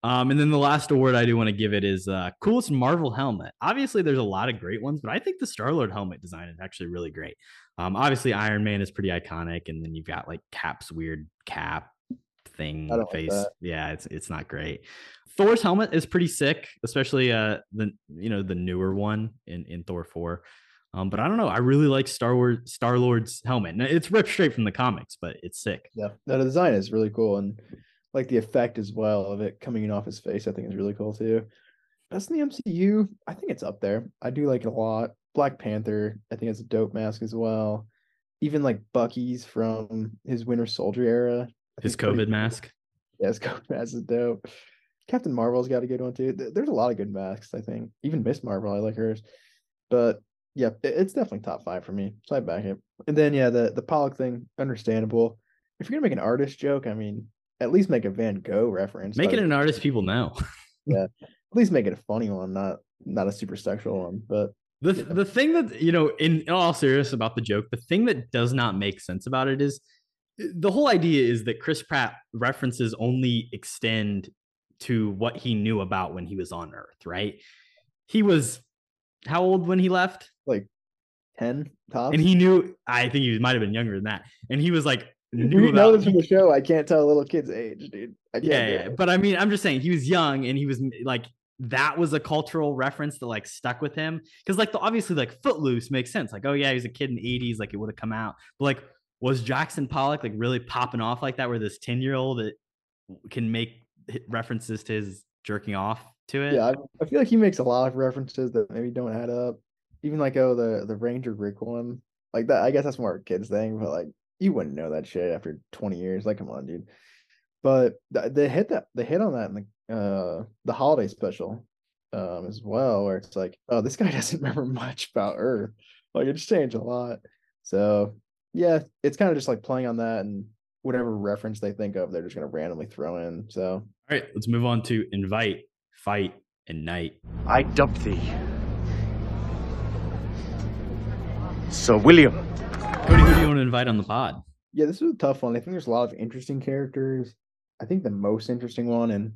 Um, and then the last award I do want to give it is uh, coolest Marvel helmet. Obviously, there's a lot of great ones, but I think the Star Lord helmet design is actually really great. Um, obviously, Iron Man is pretty iconic, and then you've got like Cap's weird cap thing don't like face. yeah, it's it's not great. Thor's helmet is pretty sick, especially uh the you know the newer one in in Thor four. Um, but I don't know. I really like Star Wars Star Lord's helmet. And it's ripped straight from the comics, but it's sick. Yeah, no, the design is really cool, and like the effect as well of it coming off his face, I think is really cool too. Best in the MCU, I think it's up there. I do like it a lot. Black Panther, I think it's a dope mask as well. Even like Bucky's from his Winter Soldier era. His pretty COVID mask. Yeah, his COVID mask is dope. Captain Marvel's got a good one too. There's a lot of good masks, I think. Even Miss Marvel, I like hers. But yeah, it's definitely top five for me. So I back it. And then yeah, the the Pollock thing, understandable. If you're gonna make an artist joke, I mean, at least make a Van Gogh reference. Make it an artist people know. yeah, at least make it a funny one, not not a super sexual one. But The the thing that you know, in, in all serious about the joke, the thing that does not make sense about it is the whole idea is that Chris Pratt references only extend to what he knew about when he was on Earth, right? He was how old when he left? like ten tops. And he knew I think he might have been younger than that. And he was like you knew know this from the show. I can't tell a little kid's age, dude. Yeah, yeah. But I mean, I'm just saying he was young and he was like that was a cultural reference that like stuck with him because like the obviously like Footloose makes sense. Like, oh yeah, he was a kid in the 80s, like it would have come out. But like, was Jackson Pollock like really popping off like that, where this 10 year old that can make references to his jerking off to it? Yeah, I, I feel like he makes a lot of references that maybe don't add up. Even like oh the the Ranger Rick one, like that. I guess that's more a kids thing, but like you wouldn't know that shit after twenty years. Like, come on, dude. But they hit that they hit on that in the uh the holiday special, um as well, where it's like, oh, this guy doesn't remember much about Earth. Like it's changed a lot. So yeah, it's kind of just like playing on that and whatever reference they think of, they're just gonna randomly throw in. So All right, let's move on to invite, fight, and night. I dub thee. Sir William. Cody, who do you want to invite on the pod? Yeah, this was a tough one. I think there's a lot of interesting characters. I think the most interesting one and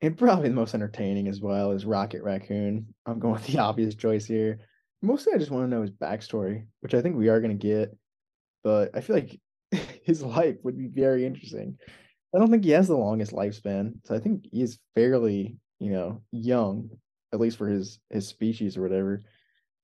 and probably the most entertaining as well is Rocket Raccoon. I'm going with the obvious choice here. Mostly I just want to know his backstory, which I think we are going to get. But I feel like his life would be very interesting. I don't think he has the longest lifespan. So I think he is fairly, you know, young, at least for his his species or whatever.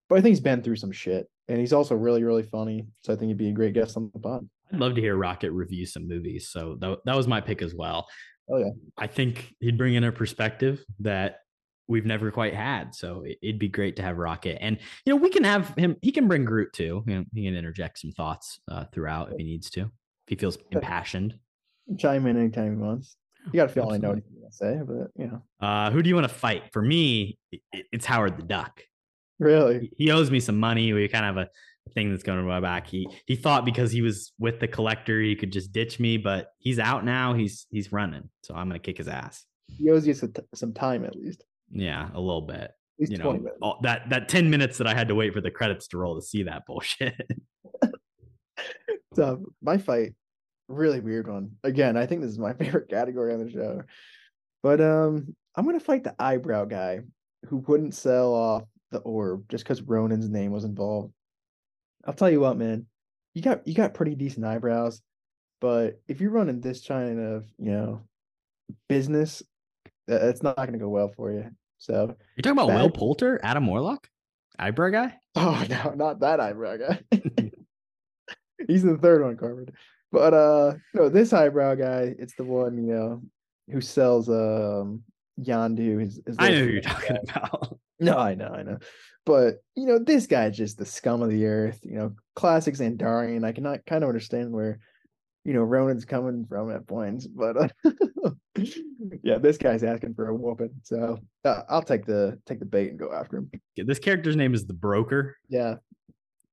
But I think he's been through some shit. And he's also really, really funny. So I think he'd be a great guest on the pod. I'd love to hear Rocket review some movies. So that, that was my pick as well. Oh yeah. I think he'd bring in a perspective that we've never quite had. So it, would be great to have Rocket. And, you know, we can have him, he can bring Groot too. You know, he can interject some thoughts uh, throughout if he needs to, if he feels impassioned. Chime in anytime he wants. You got to feel I know what Absolutely. he's going to say, but you know. Uh, who do you want to fight? For me, it's Howard the Duck. Really? He owes me some money. We kind of have a thing that's going to my back. He he thought because he was with the collector, he could just ditch me, but he's out now. He's he's running, so I'm gonna kick his ass. He owes you some, t- some time at least. Yeah, a little bit. You 20 know, all, that that ten minutes that I had to wait for the credits to roll to see that bullshit. So my fight, really weird one. Again, I think this is my favorite category on the show. But um, I'm gonna fight the eyebrow guy who wouldn't sell off the orb just because Ronan's name was involved. I'll tell you what, man, you got you got pretty decent eyebrows, but if you're running this kind of you know business, that- that's not gonna go well for you. So You're talking about Will Poulter, Adam Warlock, eyebrow guy. Oh no, not that eyebrow guy. He's the third one, Carmen. But uh no, this eyebrow guy, it's the one, you know, who sells um Yondu. His, his I know who you're talking guy. about. No, I know, I know. But you know, this guy's just the scum of the earth, you know, classic Xandarian. I cannot kind of understand where, you know Ronan's coming from at points, but uh, yeah, this guy's asking for a whooping. So uh, I'll take the take the bait and go after him. This character's name is the Broker. Yeah,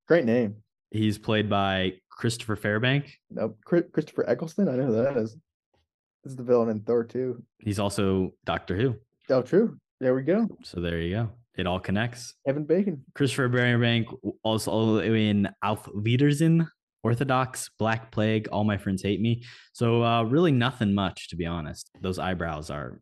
great name. He's played by Christopher Fairbank. Nope, Christopher Eccleston. I know who that is. This is the villain in Thor 2. He's also Doctor Who. Oh, true. There we go. So there you go. It all connects. Kevin Bacon. Christopher Fairbank also in Auf Wiedersehen, Orthodox, Black Plague, All My Friends Hate Me. So uh, really nothing much, to be honest. Those eyebrows are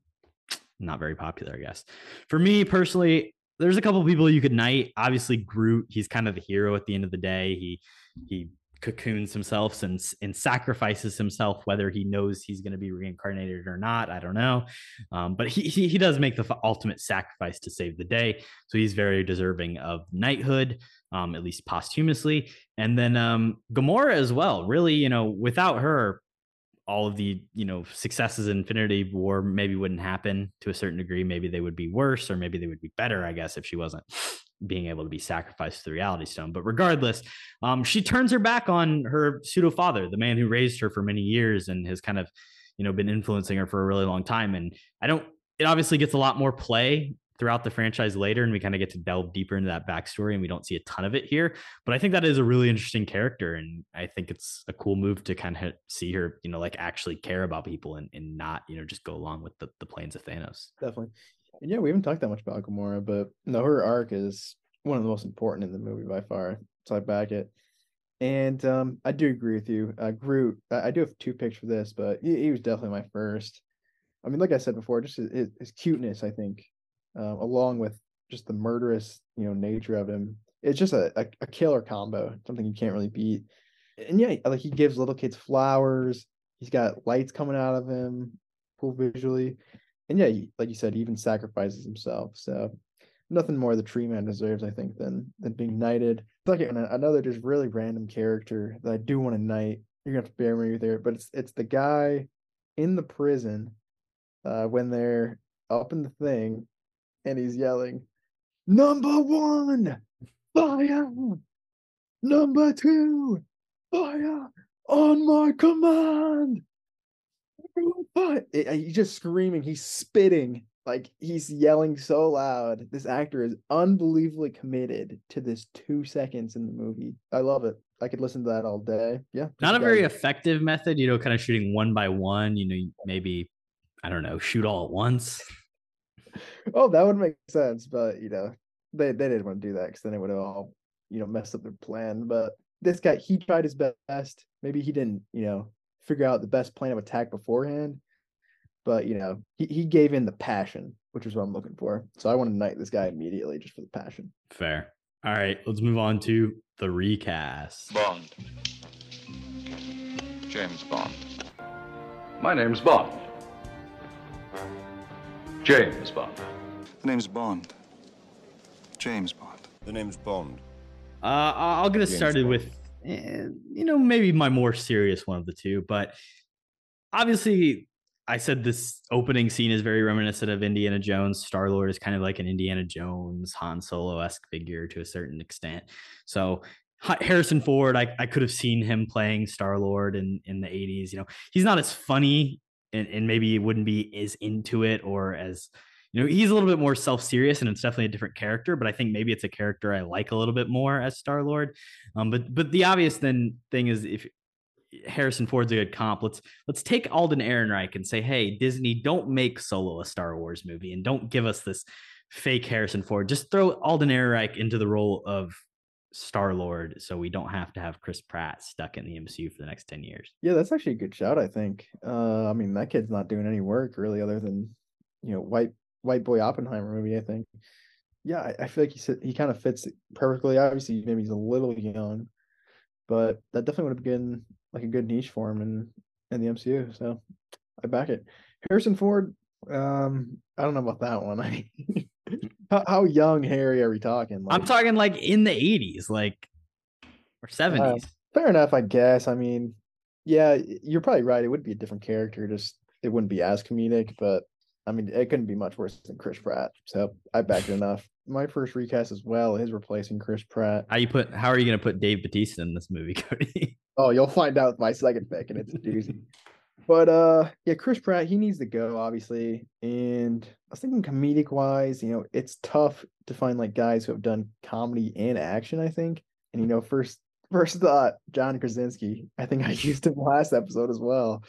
not very popular, I guess. For me personally, there's a couple people you could knight. Obviously, Groot, he's kind of the hero at the end of the day. He he cocoons himself and, and sacrifices himself, whether he knows he's going to be reincarnated or not. I don't know. Um, but he, he, he does make the ultimate sacrifice to save the day. So he's very deserving of knighthood, um, at least posthumously. And then um, Gamora as well. Really, you know, without her, all of the you know successes in Infinity War maybe wouldn't happen to a certain degree. Maybe they would be worse, or maybe they would be better. I guess if she wasn't being able to be sacrificed to the reality stone. But regardless, um, she turns her back on her pseudo father, the man who raised her for many years and has kind of, you know, been influencing her for a really long time. And I don't, it obviously gets a lot more play throughout the franchise later, and we kind of get to delve deeper into that backstory, and we don't see a ton of it here. But I think that is a really interesting character, and I think it's a cool move to kind of see her, you know, like actually care about people and, and not, you know, just go along with the, the plans of Thanos. Definitely. And yeah, we haven't talked that much about Gamora, but no, her arc is one of the most important in the movie by far. So I back it. And um, I do agree with you. Uh, Groot, I, I do have two picks for this, but he, he, was definitely my first. I mean, like I said before, just his, his cuteness, I think, uh, along with just the murderous, you know, nature of him. It's just a, a, a killer combo, something you can't really beat. And yeah, like he gives little kids flowers. He's got lights coming out of him, cool visually and yeah, like you said, he even sacrifices himself. So nothing more the tree man deserves, I think, than than being knighted. Like another just really random character that I do want to knight. You're gonna have to bear me there, but it's it's the guy in the prison uh, when they're up in the thing and he's yelling, Number one, fire! Number two, fire on my command! But eh, he's just screaming. He's spitting. Like he's yelling so loud. This actor is unbelievably committed to this two seconds in the movie. I love it. I could listen to that all day. Yeah. Not a very effective method, you know, kind of shooting one by one, you know, maybe, I don't know, shoot all at once. Oh, that would make sense. But, you know, they, they didn't want to do that because then it would have all, you know, messed up their plan. But this guy, he tried his best. Maybe he didn't, you know, figure out the best plan of attack beforehand. But you know, he, he gave in the passion, which is what I'm looking for. So I want to knight this guy immediately just for the passion. Fair. All right, let's move on to the recast. Bond. James Bond. My name's Bond. James Bond. The name's Bond. James Bond. The name's Bond. Uh, I'll get us James started Bond. with and you know maybe my more serious one of the two but obviously i said this opening scene is very reminiscent of indiana jones star lord is kind of like an indiana jones han solo-esque figure to a certain extent so harrison ford i, I could have seen him playing star lord in, in the 80s you know he's not as funny and, and maybe wouldn't be as into it or as you know he's a little bit more self-serious and it's definitely a different character but i think maybe it's a character i like a little bit more as star lord um but but the obvious then thing is if harrison ford's a good comp let's let's take alden ehrenreich and say hey disney don't make solo a star wars movie and don't give us this fake harrison ford. Just throw alden ehrenreich into the role of Star Lord, so we don't have to have Chris Pratt stuck in the MCU for the next ten years. Yeah, that's actually a good shout. I think. Uh, I mean, that kid's not doing any work really, other than you know, white White Boy Oppenheimer movie, I think. Yeah, I, I feel like he he kind of fits perfectly. Obviously, maybe he's a little young, but that definitely would have been like a good niche for him in in the MCU. So I back it. Harrison Ford, um, I don't know about that one. I how, how young Harry are we talking? Like, I'm talking like in the 80s, like or 70s. Uh, fair enough, I guess. I mean, yeah, you're probably right. It would be a different character, just it wouldn't be as comedic, but I mean, it couldn't be much worse than Chris Pratt. So I backed it enough. My first recast as well is replacing Chris Pratt. How you put? How are you going to put Dave Bautista in this movie, Cody? Oh, you'll find out my second pick, and it's a doozy. But uh, yeah, Chris Pratt, he needs to go, obviously. And I was thinking comedic wise, you know, it's tough to find like guys who have done comedy and action, I think. And you know, first first thought, John Krasinski. I think I used him last episode as well.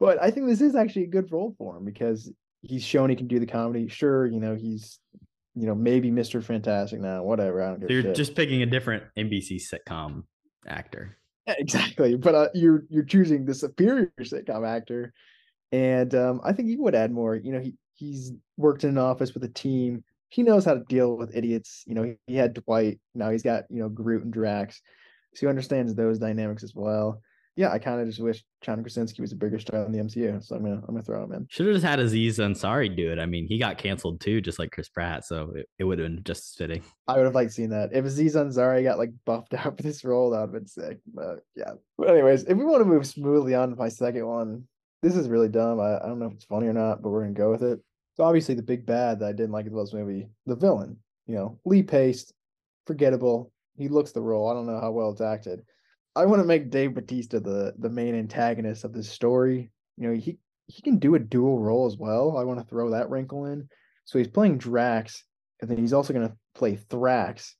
But I think this is actually a good role for him because he's shown he can do the comedy. Sure, you know, he's you know, maybe Mr. Fantastic now, whatever. I don't give So you're shit. just picking a different NBC sitcom actor. Exactly. But uh, you're you're choosing the superior sitcom actor, and um, I think he would add more. You know, he he's worked in an office with a team. He knows how to deal with idiots. You know, he, he had Dwight. Now he's got you know Groot and Drax, so he understands those dynamics as well. Yeah, I kind of just wish John Krasinski was a bigger star in the MCU. So I'm gonna I'm gonna throw him in. Should have just had Aziz Ansari do it. I mean, he got canceled too, just like Chris Pratt. So it, it would have been just fitting. I would have liked seeing that. If Aziz Ansari got like buffed out for this role, that would have been sick. But yeah. But anyways, if we want to move smoothly on to my second one, this is really dumb. I, I don't know if it's funny or not, but we're gonna go with it. So obviously the big bad that I didn't like about this movie, the villain. You know, Lee Pace, forgettable. He looks the role. I don't know how well it's acted. I want to make Dave Bautista the the main antagonist of this story. You know, he he can do a dual role as well. I want to throw that wrinkle in. So he's playing Drax, and then he's also going to play Thrax.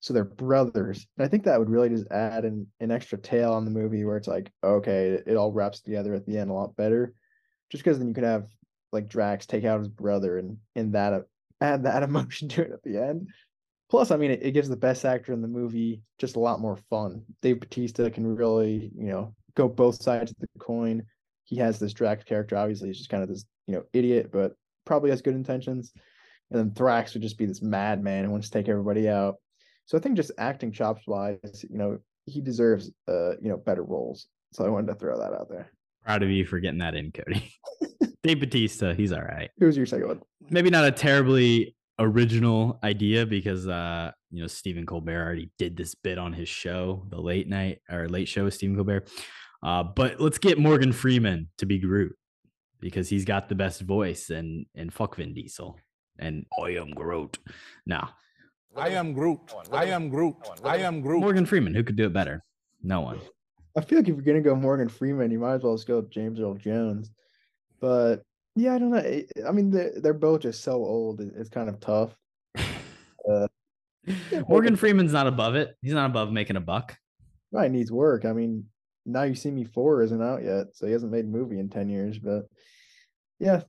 So they're brothers. And I think that would really just add an, an extra tail on the movie where it's like, okay, it, all wraps together at the end a lot better. Just because then you could have like Drax take out his brother and and that add that emotion to it at the end. Plus, I mean, it, it gives the best actor in the movie just a lot more fun. Dave Bautista can really, you know, go both sides of the coin. He has this Drax character. Obviously, he's just kind of this, you know, idiot, but probably has good intentions. And then Thrax would just be this madman who wants to take everybody out. So I think just acting chops wise, you know, he deserves, uh, you know, better roles. So I wanted to throw that out there. Proud of you for getting that in, Cody. Dave Bautista, he's all right. Who's your second one? Maybe not a terribly original idea because uh you know Stephen Colbert already did this bit on his show, the late night or late show with Stephen Colbert. Uh, but let's get Morgan Freeman to be Groot because he's got the best voice and and fuck Vin Diesel and I am Groot. Now I am Groot. I am Groot. I am Groot. Morgan Freeman, who could do it better? No one. I feel like if you're gonna go Morgan Freeman, you might as well just go with James Earl Jones. But yeah, I don't know. I- I mean, they're they're both just so old. It's kind of tough. Uh, Morgan Freeman's not above it. He's not above making a buck. Right, needs work. I mean, now you see me four isn't out yet, so he hasn't made a movie in ten years. But yeah,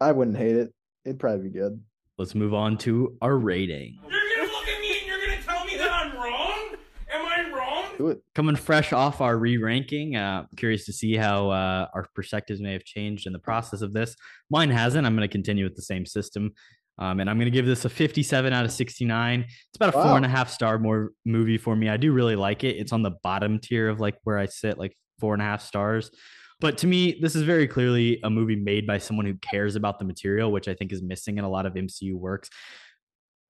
I wouldn't hate it. It'd probably be good. Let's move on to our rating. You're gonna look at me and you're gonna tell me that I'm wrong? Am I wrong? Do it. Coming fresh off our re-ranking, uh, curious to see how uh, our perspectives may have changed in the process of this. Mine hasn't. I'm going to continue with the same system, um, and I'm going to give this a 57 out of 69. It's about a four and a Wow. half star more movie for me. I do really like it. It's on the bottom tier of like where I sit, like four and a half stars. But to me, this is very clearly a movie made by someone who cares about the material, which I think is missing in a lot of MCU works.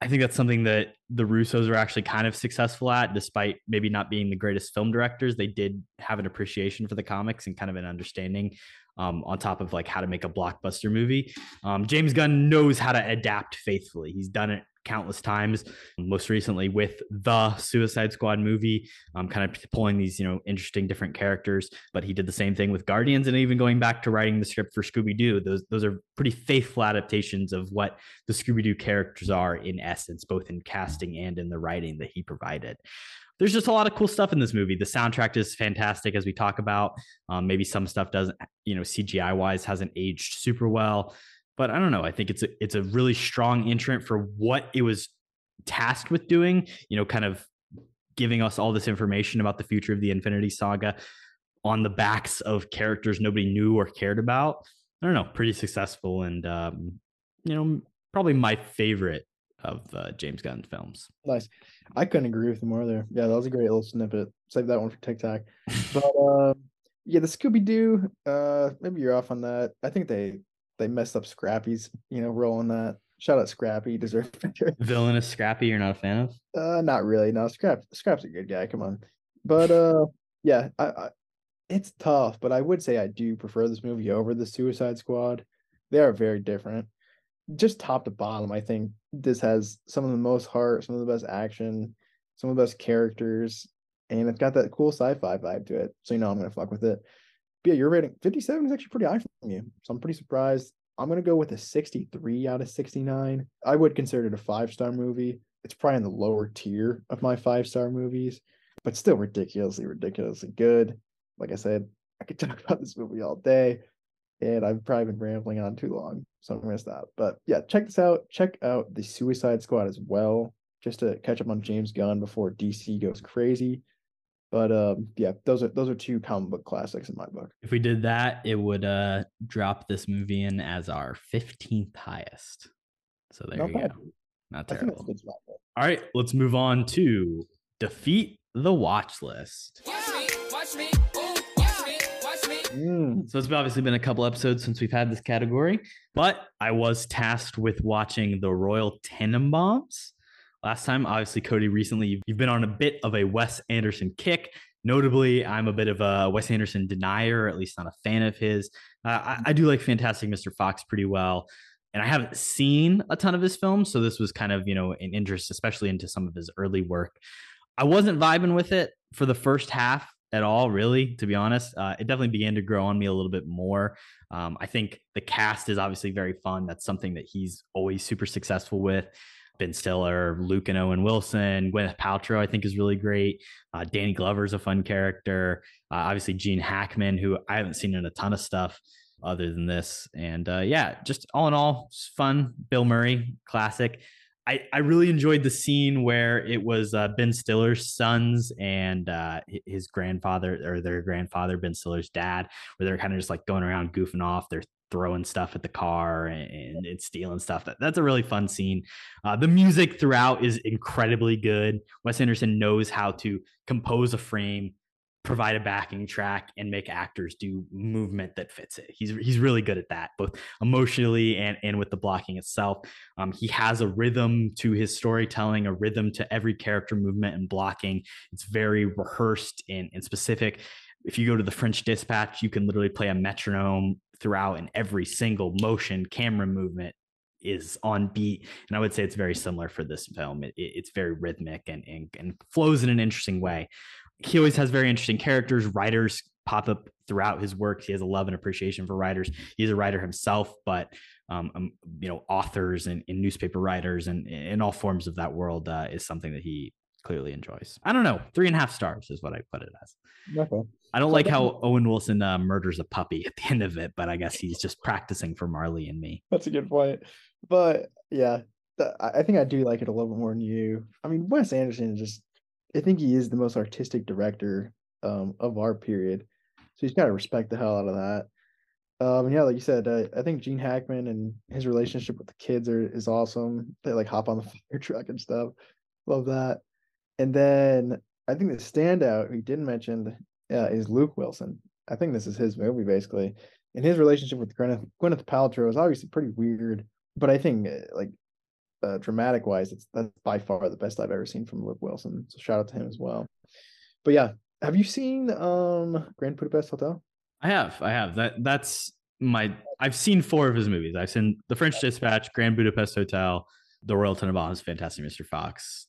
I think that's something that the Russos are actually kind of successful at, despite maybe not being the greatest film directors. They did have an appreciation for the comics and kind of an understanding um, on top of like how to make a blockbuster movie. Um, James Gunn knows how to adapt faithfully. He's done it countless times. Most recently with the Suicide Squad movie, um, kind of pulling these you know interesting different characters. But he did the same thing with Guardians, and even going back to writing the script for Scooby Doo. Those those are pretty faithful adaptations of what the Scooby Doo characters are in essence, both in casting and in the writing that he provided. There's just a lot of cool stuff in this movie. The soundtrack is fantastic, as we talk about. Um, maybe some stuff doesn't, you know, CGI wise hasn't aged super well, but I don't know. I think it's a it's a really strong entrant for what it was tasked with doing. You know, kind of giving us all this information about the future of the Infinity Saga on the backs of characters nobody knew or cared about. I don't know, pretty successful and um, you know, probably my favorite of uh, James Gunn films. Nice. I couldn't agree with you more there. Yeah, that was a great little snippet. Save that one for TikTok. But uh, yeah, the Scooby Doo. Uh, maybe you're off on that. I think they they messed up Scrappy's. You know, role in that. Shout out Scrappy. Deserves better. Villainous Scrappy, you're not a fan of? Uh, not really. No, Scrap. Scrap's a good guy. Come on. But uh, yeah, I, I it's tough. But I would say I do prefer this movie over the Suicide Squad. They are very different. Just top to bottom, I think this has some of the most heart, some of the best action, some of the best characters. and it's got that cool sci-fi vibe to it. So you know I'm gonna fuck with it. But yeah, your rating 57 is actually pretty high from you. So I'm pretty surprised. I'm gonna go with a 63 out of 69. I would consider it a five-star movie. It's probably in the lower tier of my five-star movies, but still ridiculously, ridiculously good. Like I said, I could talk about this movie all day, and I've probably been rambling on too long, so I'm gonna stop. But yeah, check this out. Check out the Suicide Squad as well, just to catch up on James Gunn before DC goes crazy. But um, yeah, those are those are two comic book classics in my book. If we did that, it would uh drop this movie in as our 15th highest. So there Not you bad. go. Not I think terrible. that's good stuff. All right, let's move on to defeat the watch list. Mm. So it's obviously been a couple episodes since we've had this category, but I was tasked with watching the Royal Tenenbaums. Last time, obviously, Cody, recently you've been on a bit of a Wes Anderson kick. Notably, I'm a bit of a Wes Anderson denier, at least not a fan of his. Uh, I, I do like Fantastic Mr. Fox pretty well, and I haven't seen a ton of his films, so this was kind of you know an interest, especially into some of his early work. I wasn't vibing with it for the first half at all, really, to be honest. Uh, it definitely began to grow on me a little bit more. Um, I think the cast is obviously very fun. That's something that he's always super successful with. Ben Stiller, Luke and Owen Wilson, Gwyneth Paltrow, I think is really great. Uh, Danny Glover's a fun character. Uh, obviously, Gene Hackman, who I haven't seen in a ton of stuff other than this. And uh, yeah, just all in all, fun. Bill Murray, classic. I, I really enjoyed the scene where it was uh, Ben Stiller's sons and uh, his grandfather or their grandfather, Ben Stiller's dad, where they're kind of just like going around goofing off. They're throwing stuff at the car and, stealing stuff. That, that's a really fun scene. Uh, the music throughout is incredibly good. Wes Anderson knows how to compose a frame, provide a backing track, and make actors do movement that fits it. He's he's really good at that, both emotionally and and with the blocking itself. Um, he has a rhythm to his storytelling, a rhythm to every character movement and blocking. It's very rehearsed and, and specific. If you go to the French Dispatch, you can literally play a metronome throughout, and every single motion, camera movement is on beat. And I would say it's very similar for this film. It, it- it's very rhythmic and, and and flows in an interesting way. He always has very interesting characters. Writers pop up throughout his work. He has a love and appreciation for writers. He's a writer himself, but um, um, you know, authors and, and newspaper writers and in all forms of that world uh, is something that he clearly enjoys. I don't know, three and a half stars is what I put it as. Okay. I don't like how Owen Wilson uh, murders a puppy at the end of it, but I guess he's just practicing for Marley and me. That's a good point. But yeah, th- I think I do like it a little bit more than you. I mean, Wes Anderson is just, I think he is the most artistic director um, of our period. So he's got to respect the hell out of that. Um, and yeah, like you said, uh, I think Gene Hackman and his relationship with the kids are is awesome. They like hop on the fire truck and stuff. Love that. And then I think the standout you didn't mention uh, is Luke Wilson. I think this is his movie basically. And his relationship with Gwyneth, Gwyneth Paltrow is obviously pretty weird, but I think uh, like uh, dramatic wise, it's that's by far the best I've ever seen from Luke Wilson. So shout out to him as well. But yeah, have you seen um Grand Budapest Hotel? I have, I have. That that's my. I've seen four of his movies. I've seen The French Dispatch, Grand Budapest Hotel, The Royal Tenenbaums, Fantastic Mr. Fox.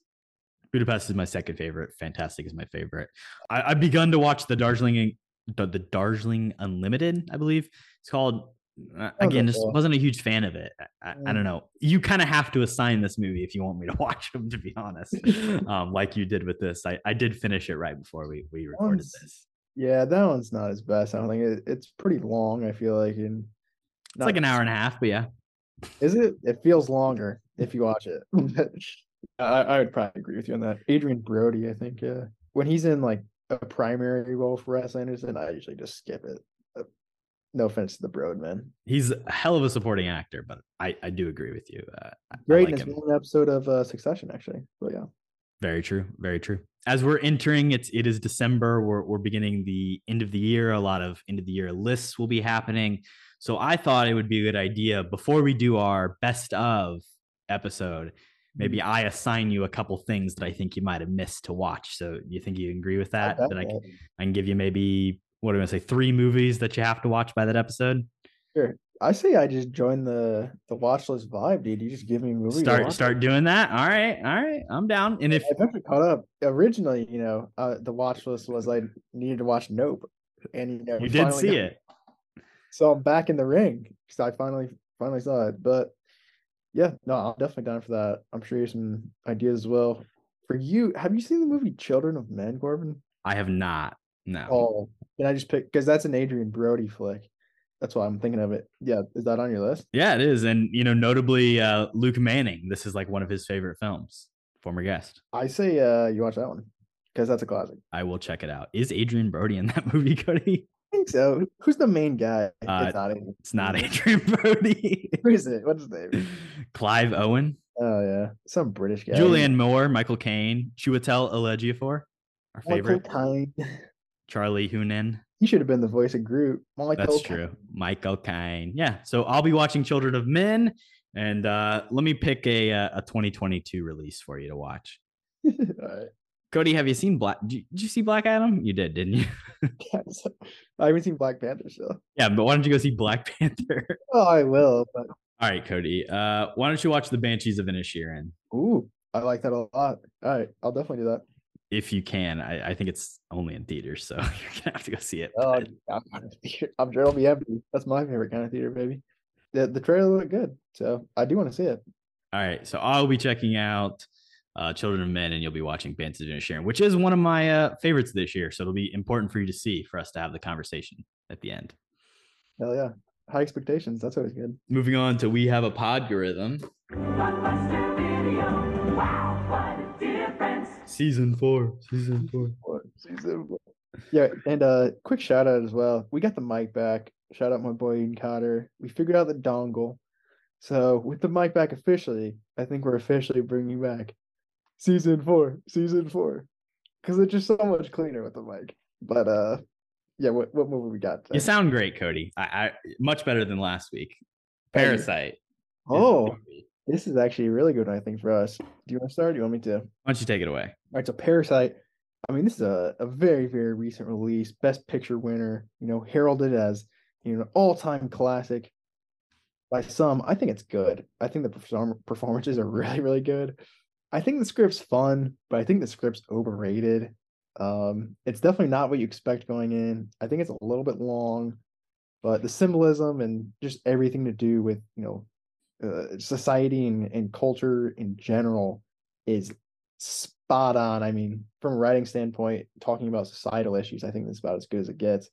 Budapest is my second favorite. Fantastic is my favorite. I, I've begun to watch the Darjeeling, the, the Darjeeling Unlimited. I believe it's called. Uh, again, just cool. wasn't a huge fan of it. I, I, Mm. don't know. You kind of have to assign this movie if you want me to watch them. To be honest, um, like you did with this, I, I did finish it right before we we recorded One's- this. Yeah, that one's not his best. I don't think it, it's pretty long. I feel like and It's like an hour and a half, but yeah. Is it? It feels longer if you watch it. I, I would probably agree with you on that. Adrien Brody, I think, yeah. When he's in like a primary role for Wes Anderson, I usually just skip it. Uh, No offense to the Broad man. He's a hell of a supporting actor, but I, I do agree with you. Uh, Great like his one episode of uh, Succession, actually. But yeah. Very true. Very true. As we're entering, it's it is December. We're we're beginning the end of the year. A lot of end of the year lists will be happening. So I thought it would be a good idea before we do our best of episode. Maybe I assign you a couple things that I think you might have missed to watch. So you think you agree with that? That I can, I can give you maybe what am I gonna say? Three movies that you have to watch by that episode. Sure. I say I just join the the watch list vibe, dude. You just give me movies. Start start doing that. All right, all right. I'm down. And if I've actually caught up. Originally, you know, uh, the watch list was I needed to watch Nope, and you know, you did see got- it, So I'm back in the ring because I finally finally saw it. But yeah, no, I'm definitely down for that. I'm sure you have some ideas as well. For you, have you seen the movie Children of Men, Corbin? I have not. No. Oh, can I just pick because that's an Adrien Brody flick. That's why I'm thinking of it. Yeah, is that on your list? Yeah, it is. And you know, notably uh Luke Manning. This is like one of his favorite films. Former guest. I say uh you watch that one because that's a classic. I will check it out. Is Adrien Brody in that movie, Cody? I think so. Who's the main guy? Uh, it's not Adrien. It's not Adrien Brody. Who is it? What's his name? Clive Owen, Oh yeah, some British guy. Julianne Moore, Michael Caine, Chiwetel Ejiofor, our favorite. Michael Caine. Charlie Hunnam. He should have been the voice of Groot. Michael That's Caine. true. Michael Caine. Yeah. So I'll be watching Children of Men, and uh, let me pick a uh, a 2022 release for you to watch. All right. Cody, have you seen Black? Did you, see Black Adam? You did, didn't you? Yes. I haven't seen Black Panther still. yeah, but why don't you go see Black Panther? Oh, I will. But All right, Cody. Uh, why don't you watch The Banshees of Inisherin ooh, I like that a lot. All right, I'll definitely do that. if you can? I, I think it's only in theaters, so you're gonna have to go see it. Oh, but- I'm, I'm sure it'll be empty. That's my favorite kind of theater, baby. The the trailer looked good, so I do want to see it. All right, so I'll be checking out uh, Children of Men, and you'll be watching Banshees of Inisherin, which is one of my uh, favorites this year. So it'll be important for you to see for us to have the conversation at the end. Hell yeah, high expectations. That's always good. Moving on to We Have a Podgorithm. Season four. Season four. What, season four? Yeah, and uh, quick shout out as well. We got the mic back. Shout out my boy Eden Cotter. We figured out the dongle. So with the mic back officially, I think we're officially bringing back season four. Season four, because it's just so much cleaner with the mic. But uh, yeah. What what movie we got? You sound great, Cody. I, I much better than last week. Parasite. Oh, this is actually a really good one, I think, for us. Do you want to start? Do you want me to? Why don't you take it away? All right, so Parasite. I mean, this is a, a very, very recent release, best picture winner, you know, heralded as, you know, all-time classic by some. I think it's good. I think the perform- performances are really, really good. I think the script's fun, but I think the script's overrated. Um, it's definitely not what you expect going in. I think it's a little bit long, but the symbolism and just everything to do with, you know, uh, society and, and culture in general is spot on. I mean, from a writing standpoint, talking about societal issues, I think that's about as good as it gets.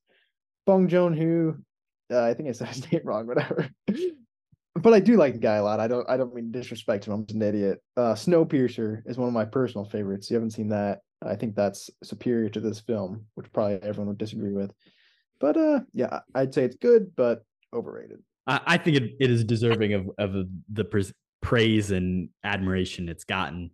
Bong Joon Ho, uh, I think I said his name wrong, whatever. But I do like the guy a lot. I don't. I don't mean disrespect him. I'm just an idiot. Uh, Snowpiercer is one of my personal favorites. You haven't seen that? I think that's superior to this film, which probably everyone would disagree with. But uh, yeah, I'd say it's good, but overrated. I, I think it, it is deserving of of the praise and admiration it's gotten.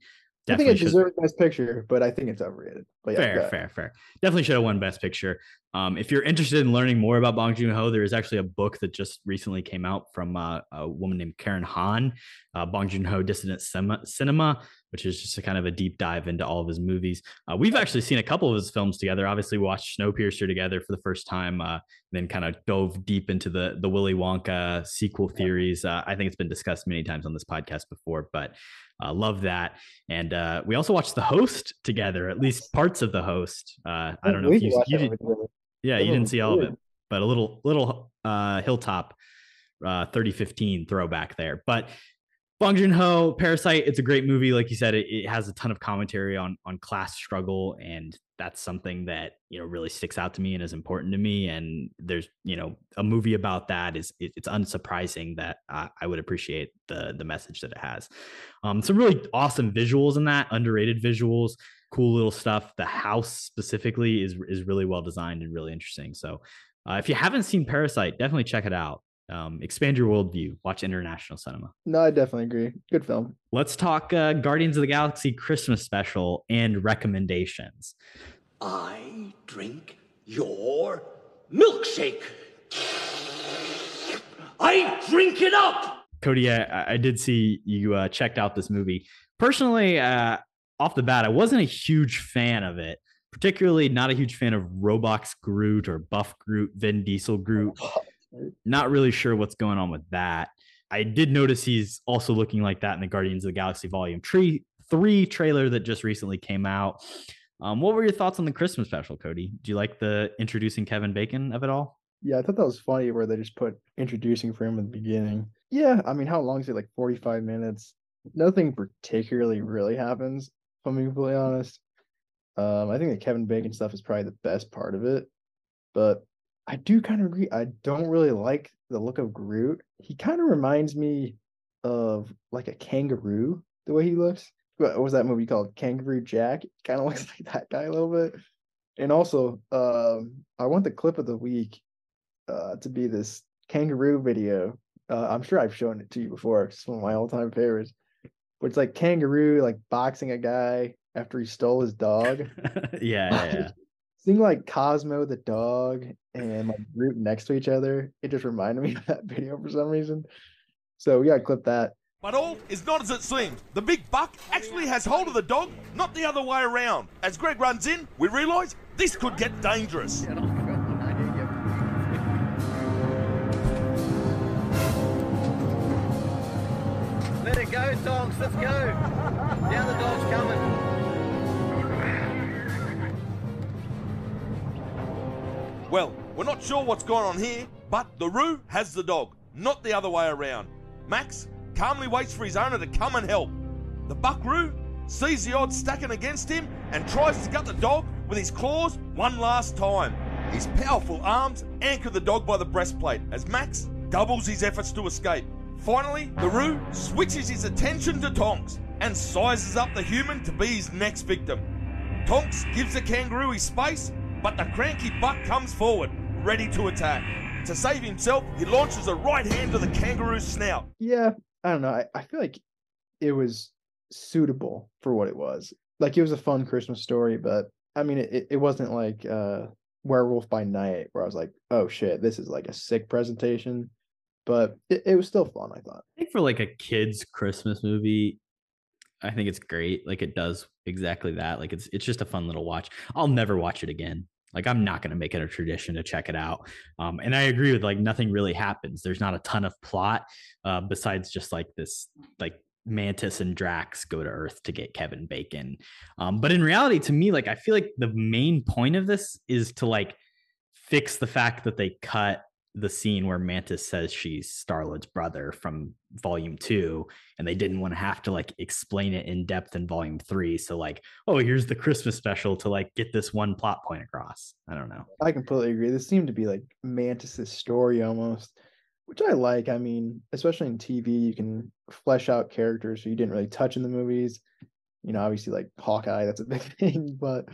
I think it deserves best picture, but I think it's overrated. But yeah, fair, fair, fair. Definitely should have won Best Picture. Um, if you're interested in learning more about Bong Joon Ho, there is actually a book that just recently came out from uh, a woman named Karen Han, uh, Bong Joon Ho Dissident Cinema, which is just a kind of a deep dive into all of his movies. Uh, we've actually seen a couple of his films together. Obviously, we watched Snowpiercer together for the first time, uh, then kind of dove deep into the the Willy Wonka sequel theories. Uh, I think it's been discussed many times on this podcast before, but uh, love that. And uh, we also watched The Host together, at least parts of The Host. Uh, I don't know if you, you did, one together. Yeah, you didn't see all of it, but a little little uh, Hilltop uh, 3015 throwback there. But Bong Joon Ho, Parasite, it's a great movie. Like you said, it, it has a ton of commentary on on class struggle, and that's something that you know really sticks out to me and is important to me. And there's you know a movie about that is it, it's unsurprising that uh, I would appreciate the the message that it has. Um, some really awesome visuals in that, underrated visuals, cool little stuff. The house specifically is is really well designed and really interesting. So uh, if you haven't seen Parasite, definitely check it out. Um, expand your worldview. Watch international cinema. No, I definitely agree. Good film. Let's talk uh, Guardians of the Galaxy Christmas special and recommendations. I drink your milkshake. I drink it up. Cody, I, I did see you uh, checked out this movie. Personally, uh, off the bat, I wasn't a huge fan of it. Particularly, not a huge fan of Roblox Groot or Buff Groot, Vin Diesel Groot. Not really sure what's going on with that. I did notice he's also looking like that in the Guardians of the Galaxy Volume Tree Three trailer that just recently came out. Um, what were your thoughts on the Christmas special, Cody? Do you like the introducing Kevin Bacon of it all? Yeah, I thought that was funny where they just put introducing for him at the beginning. Yeah, I mean, how long is it? Like 45 minutes. Nothing particularly really happens, if I'm completely honest. Um, I think the Kevin Bacon stuff is probably the best part of it. But I do kind of agree. I don't really like the look of Groot. He kind of reminds me of like a kangaroo, the way he looks. What was that movie called? Kangaroo Jack. Kind of looks like that guy a little bit. And also, um, I want the clip of the week uh, to be this kangaroo video. Uh, I'm sure I've shown it to you before. It's one of my all-time favorites. But it's like kangaroo like boxing a guy after he stole his dog. yeah, yeah, yeah. Seeing like Cosmo the dog and like Groot next to each other, it just reminded me of that video for some reason. So we gotta clip that. But all is not as it seems. The big buck actually has hold of the dog, not the other way around. As Greg runs in, we realise this could get dangerous. Dogs. Let's go. Down the dog's coming. Well, we're not sure what's going on here, but the Roo has the dog, not the other way around. Max calmly waits for his owner to come and help. The buck Roo sees the odds stacking against him and tries to gut the dog with his claws one last time. His powerful arms anchor the dog by the breastplate as Max doubles his efforts to escape. Finally, the Roo switches his attention to Tonks and sizes up the human to be his next victim. Tonks gives the kangaroo his space, but the cranky buck comes forward, ready to attack. To save himself, he launches a right hand to the kangaroo's snout. Yeah, I don't know. I, I feel like it was suitable for what it was. Like it was a fun Christmas story, but I mean, it, it wasn't like uh, Werewolf by Night where I was like, oh shit, this is like a sick presentation. But it, it was still fun, I thought. I think for like a kid's Christmas movie, I think it's great. Like it does exactly that. Like it's it's just a fun little watch. I'll never watch it again. Like I'm not going to make it a tradition to check it out. Um, and I agree with like nothing really happens. There's not a ton of plot uh, besides just like this like Mantis and Drax go to Earth to get Kevin Bacon. Um, but in reality, to me, like I feel like the main point of this is to like fix the fact that they cut the scene where Mantis says she's Starlord's brother from volume two, and they didn't want to have to like explain it in depth in volume three. So, like, oh, here's the Christmas special to like get this one plot point across. I don't know. I completely agree. This seemed to be like Mantis's story almost, which I like. I mean, especially in TV, you can flesh out characters who you didn't really touch in the movies. You know, obviously, like Hawkeye, that's a big thing, but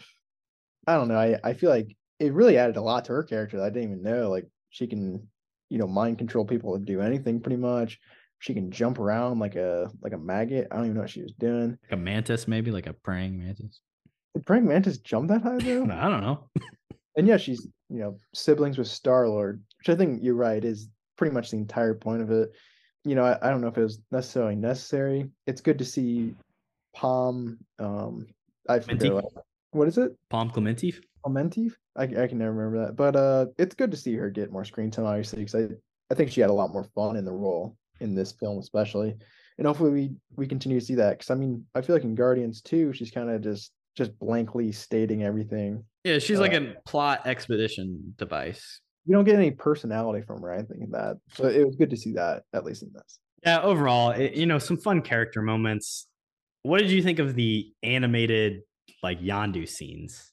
I don't know. I, I feel like it really added a lot to her character that I didn't even know. Like, she can you know mind control people and do anything pretty much. She can jump around like a like a maggot. I don't even know what she was doing. Like a mantis maybe like a praying mantis? Did praying mantis jump that high though? I don't know. And yeah she's you know siblings with star lord which i think you're right is pretty much the entire point of it. You know i, I don't know if it was necessarily necessary. It's good to see Pom um i forget what is it? Pom Klementieff Klementieff? I, I can never remember that. But uh it's good to see her get more screen time, obviously, because I, I think she had a lot more fun in the role in this film, especially. And hopefully we we continue to see that. Cause I mean, I feel like in Guardians 2, she's kind of just just blankly stating everything. Yeah, she's uh, like a plot expedition device. You don't get any personality from her, I think that. So it was good to see that, at least in this. Yeah, overall, it, you know, some fun character moments. What did you think of the animated like Yondu scenes?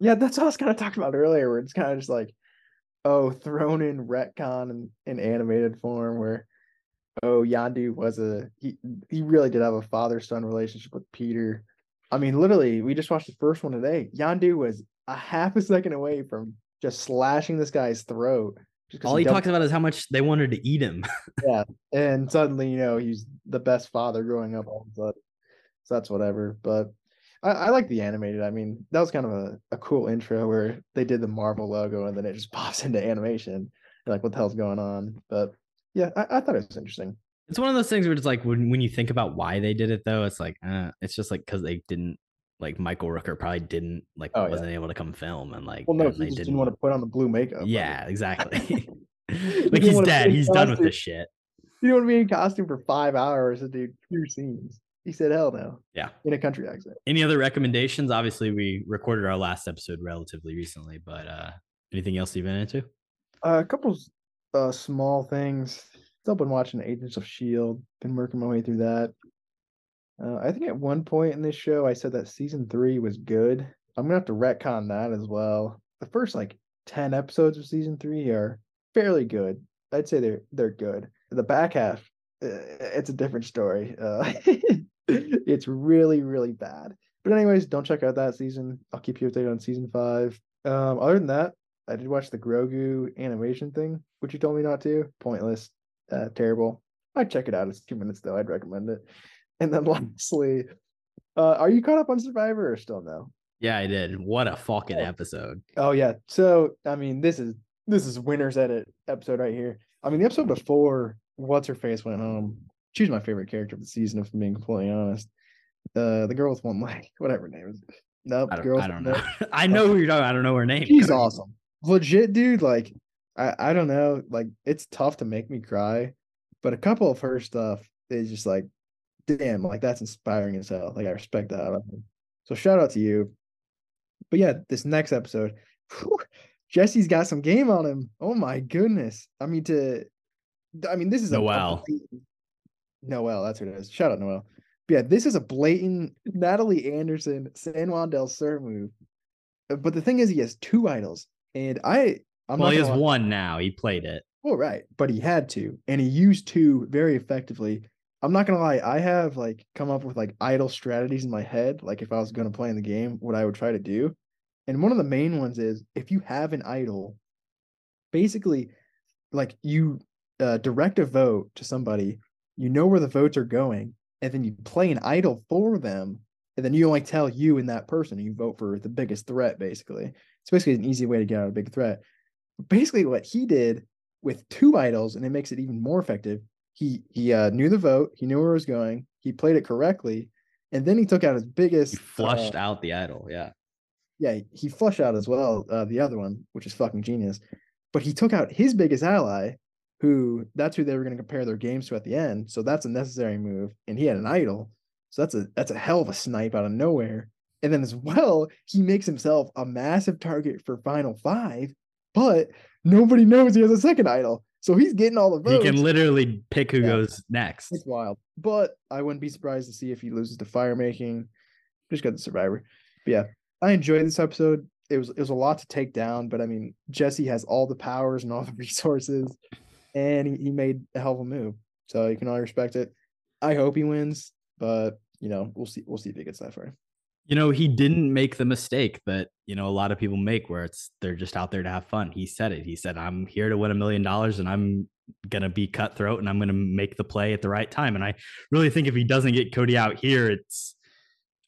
Yeah, that's what I was kind of talking about earlier, where it's kind of just like, oh, thrown in retcon in, in animated form, where oh, Yondu was a he he really did have a father son relationship with Peter. I mean, literally, we just watched the first one today. Yondu was a half a second away from just slashing this guy's throat. All he, he talks about is how much they wanted to eat him. yeah, and suddenly, you know, he's the best father growing up. All of a sudden. So that's whatever. But I, I like the animated. I mean, that was kind of a, a cool intro where they did the Marvel logo and then it just pops into animation. You're like, what the hell's going on? But yeah, I, I thought it was interesting. It's one of those things where it's like when when you think about why they did it though, it's like uh, it's just like because they didn't like Michael Rooker probably didn't like oh, wasn't yeah. able to come film and like well no they didn't, didn't, want to put on the blue makeup. Yeah, exactly. like he's dead. He's done with this shit. You don't want to be in costume for five hours to do two scenes. He said, "Hell no." Yeah. In a country accent. Any other recommendations? Obviously, we recorded our last episode relatively recently, but uh anything else you've been into? Uh, a couple uh small things. Still been watching Agents of Shield. Been working my way through that. Uh, I think at one point in this show, I said that season three was good. I'm gonna have to retcon that as well. The first like ten episodes of season three are fairly good. I'd say they're they're good. The back half, uh, it's a different story. Uh, it's really really bad. But anyways, don't check out that season. I'll keep you updated on season five. Um, other than that, I did watch the Grogu animation thing, which you told me not to. Pointless, uh, terrible. I'd check it out. It's two minutes though. I'd recommend it. And then lastly, uh, are you caught up on Survivor or still no? Yeah, I did. What a fucking episode. Oh yeah. So I mean, this is this is winner's edit episode right here. I mean, the episode before what's her face went home. She's my favorite character of the season, if I'm being completely honest. Uh, the girl with one leg, whatever her name is. Nope, I don't, I don't know. I know who you're talking. about. I don't know her name. She's awesome. Legit, dude. Like, I, I don't know. Like, it's tough to make me cry, but a couple of her stuff is just like, damn, like that's inspiring as hell. Like, I respect that. out of her. So shout out to you. But yeah, this next episode, whew, Jesse's got some game on him. Oh my goodness. I mean, to, I mean, this is a- a Noelle. Noelle, that's what it is. Shout out Noelle. But yeah, this is a blatant Natalie Anderson San Juan del Sur move. Uh, But the thing is, he has two idols, and I, I'm well, he has one now. He played it. well, right, but he had to, and he used two very effectively. I'm not gonna lie, I have like come up with like idol strategies in my head, like if I was gonna play in the game, what I would try to do. And one of the main ones is if you have an idol, basically, like you uh, direct a vote to somebody, you know where the votes are going, and then you play an idol for them, and then you only tell you and that person you vote for the biggest threat. Basically, it's basically an easy way to get out of a big threat basically what he did with two idols and it makes it even more effective he he uh, knew the vote he knew where it was going he played it correctly and then he took out his biggest He flushed uh, out the idol. Yeah. yeah he flushed out as well uh, the other one which is fucking genius but he took out his biggest ally who that's who they were going to compare their games to at the end so that's a necessary move and he had an idol so that's a that's a hell of a snipe out of nowhere and then as well he makes himself a massive target for final five but nobody knows he has a second idol so he's getting all the votes. He can literally pick who Yeah. goes next. it's wild. But I wouldn't be surprised to see if he loses to fire making. Just got the survivor. But yeah, I enjoyed this episode. It was it was a lot to take down, but I mean Jesse has all the powers and all the resources, and he, he made a hell of a move. So you can all respect it. I hope he wins, but you know, we'll see we'll see if he gets that far. You know, he didn't make the mistake that, you know, a lot of people make where it's they're just out there to have fun. He said it. He said, I'm here to win a million dollars and I'm gonna be cutthroat and I'm gonna make the play at the right time. And I really think if he doesn't get Cody out here, it's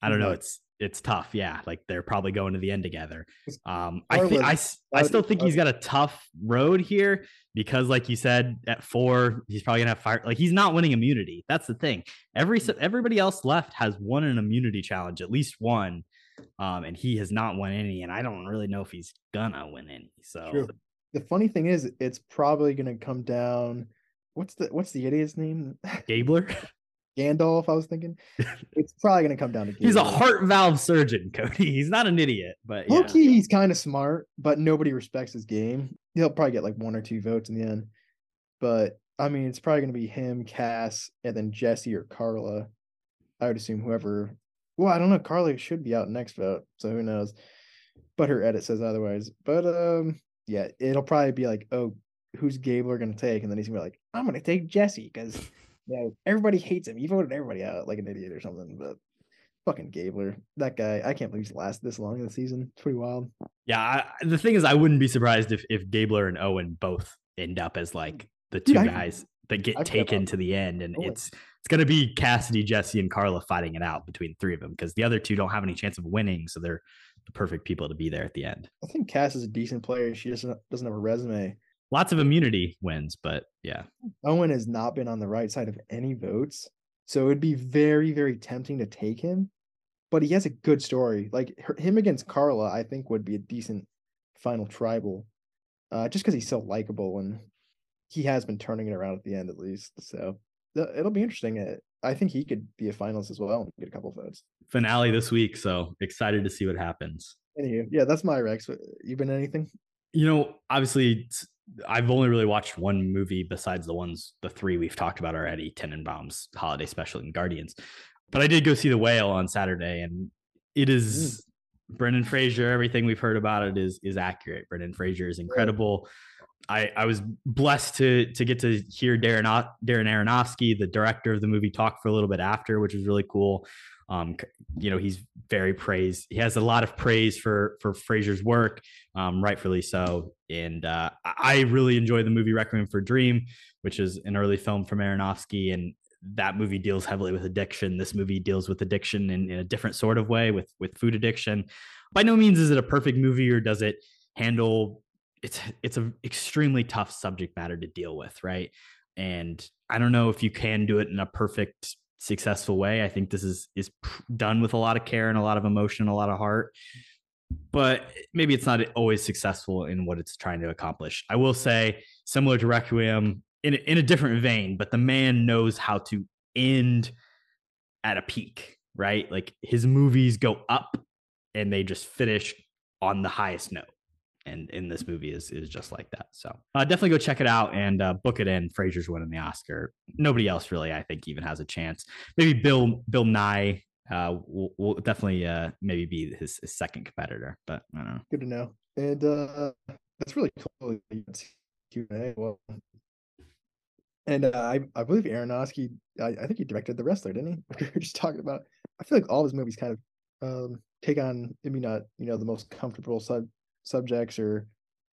I don't know, Mhm. it's it's tough. Yeah. Like they're probably going to the end together. Um I think I, I still think he's got a tough road here because like you said at four he's probably gonna have fire like he's not winning immunity that's the thing every everybody else left has won an immunity challenge at least one um and he has not won any and i don't really know if he's gonna win any so True. The funny thing is, it's probably gonna come down. What's the what's the idiot's name? gabler Gandalf. I was thinking. It's probably gonna come down to. he's a heart valve surgeon cody he's not an idiot but yeah key, he's kind of smart, but nobody respects his game. He'll probably get like one or two votes in the end. But I mean, it's probably going to be him, Cass, and then Jesse or Karla. I would assume whoever. Well, I don't know. Karla should be out next vote, so who knows? But her edit says otherwise. But um, yeah, it'll probably be like, oh, who's Gabler going to take? And then he's gonna be like, I'm going to take Jesse because you know everybody hates him. He voted everybody out like an idiot or something. But fucking Gabler, that guy, I can't believe he's lasted this long in the season. It's pretty wild. yeah I, the thing is i wouldn't be surprised if if gabler and owen both end up as like the two Dude, I- guys that get I taken to the end and Owen. it's it's going to be cassidy jesse and karla fighting it out between three of them because the other two don't have any chance of winning so they're the perfect people to be there at the end I think Cass is a decent player. She doesn't doesn't have a resume. Lots of immunity wins but yeah Owen has not been on the right side of any votes, so it would be very very tempting to take him. But he has a good story. Like her, him against Karla, I think would be a decent final tribal, uh, just because he's so likable and he has been turning it around at the end at least. So it'll be interesting. I think he could be a finalist as well and get a couple votes. Finale this week, so excited to see what happens. Anywho, yeah, that's my Rex. You been anything? You know, obviously, I've only really watched one movie besides the ones, the three we've talked about already Tenenbaum's holiday special and Guardians. But I did go see The Whale on Saturday, and it is mm. Brendan Fraser. Everything we've heard about it is is accurate. Brendan Fraser is incredible. I, I was blessed to to get to hear Darren Darren Aronofsky, the director of the movie, talk for a little bit after, which was really cool. Um, you know, he's very praised. He has a lot of praise for for Fraser's work, um, rightfully so. And uh, I really enjoy the movie Requiem for Dream, which is an early film from Aronofsky, and that movie deals heavily with addiction. This movie deals with addiction in, in a different sort of way, with with food addiction. By no means is it a perfect movie, or does it handle it's it's an extremely tough subject matter to deal with, right? And I don't know if you can do it in a perfect successful way. I think this is is done with a lot of care and a lot of emotion, a lot of heart. But maybe it's not always successful in what it's trying to accomplish. I will say, similar to Requiem, in a, in a different vein, but the man knows how to end at a peak, right? Like his movies go up and they just finish on the highest note and in this movie is is just like that. So uh, definitely go check it out and uh, book it in. Fraser's winning the Oscar. Nobody else really, I think, even has a chance. Maybe Bill Bill Nighy uh, will, will definitely uh, maybe be his, his, second competitor, but I don't know. Good to know. And uh, that's really cool. Q&A. Well, and uh, I, I believe Aronofsky, I, I think he directed The Wrestler, didn't he? we were just talking about. I feel like all his movies kind of um, take on maybe not you know the most comfortable sub subjects or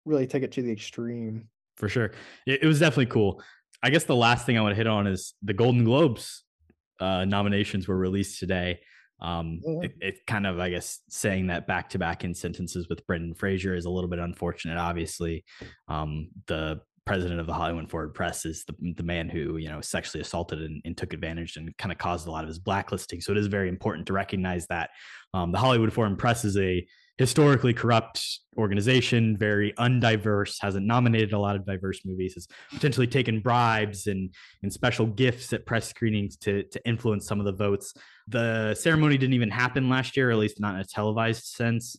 really take it to the extreme. For sure. It, it was definitely cool. I guess the last thing I want to hit on is the Golden Globes uh, nominations were released today. Um, yeah. it, it, kind of, I guess, saying that back to back in sentences with Brendan Fraser is a little bit unfortunate. Obviously, um, the president of the Hollywood Foreign Press is the, the man who you know sexually assaulted and, and, took advantage and kind of caused a lot of his blacklisting. So it is very important to recognize that um, the Hollywood Foreign Press is a historically corrupt organization, very undiverse, hasn't nominated a lot of diverse movies, has potentially taken bribes and, and special gifts at press screenings to, to influence some of the votes. The ceremony didn't even happen last year, at least not in a televised sense.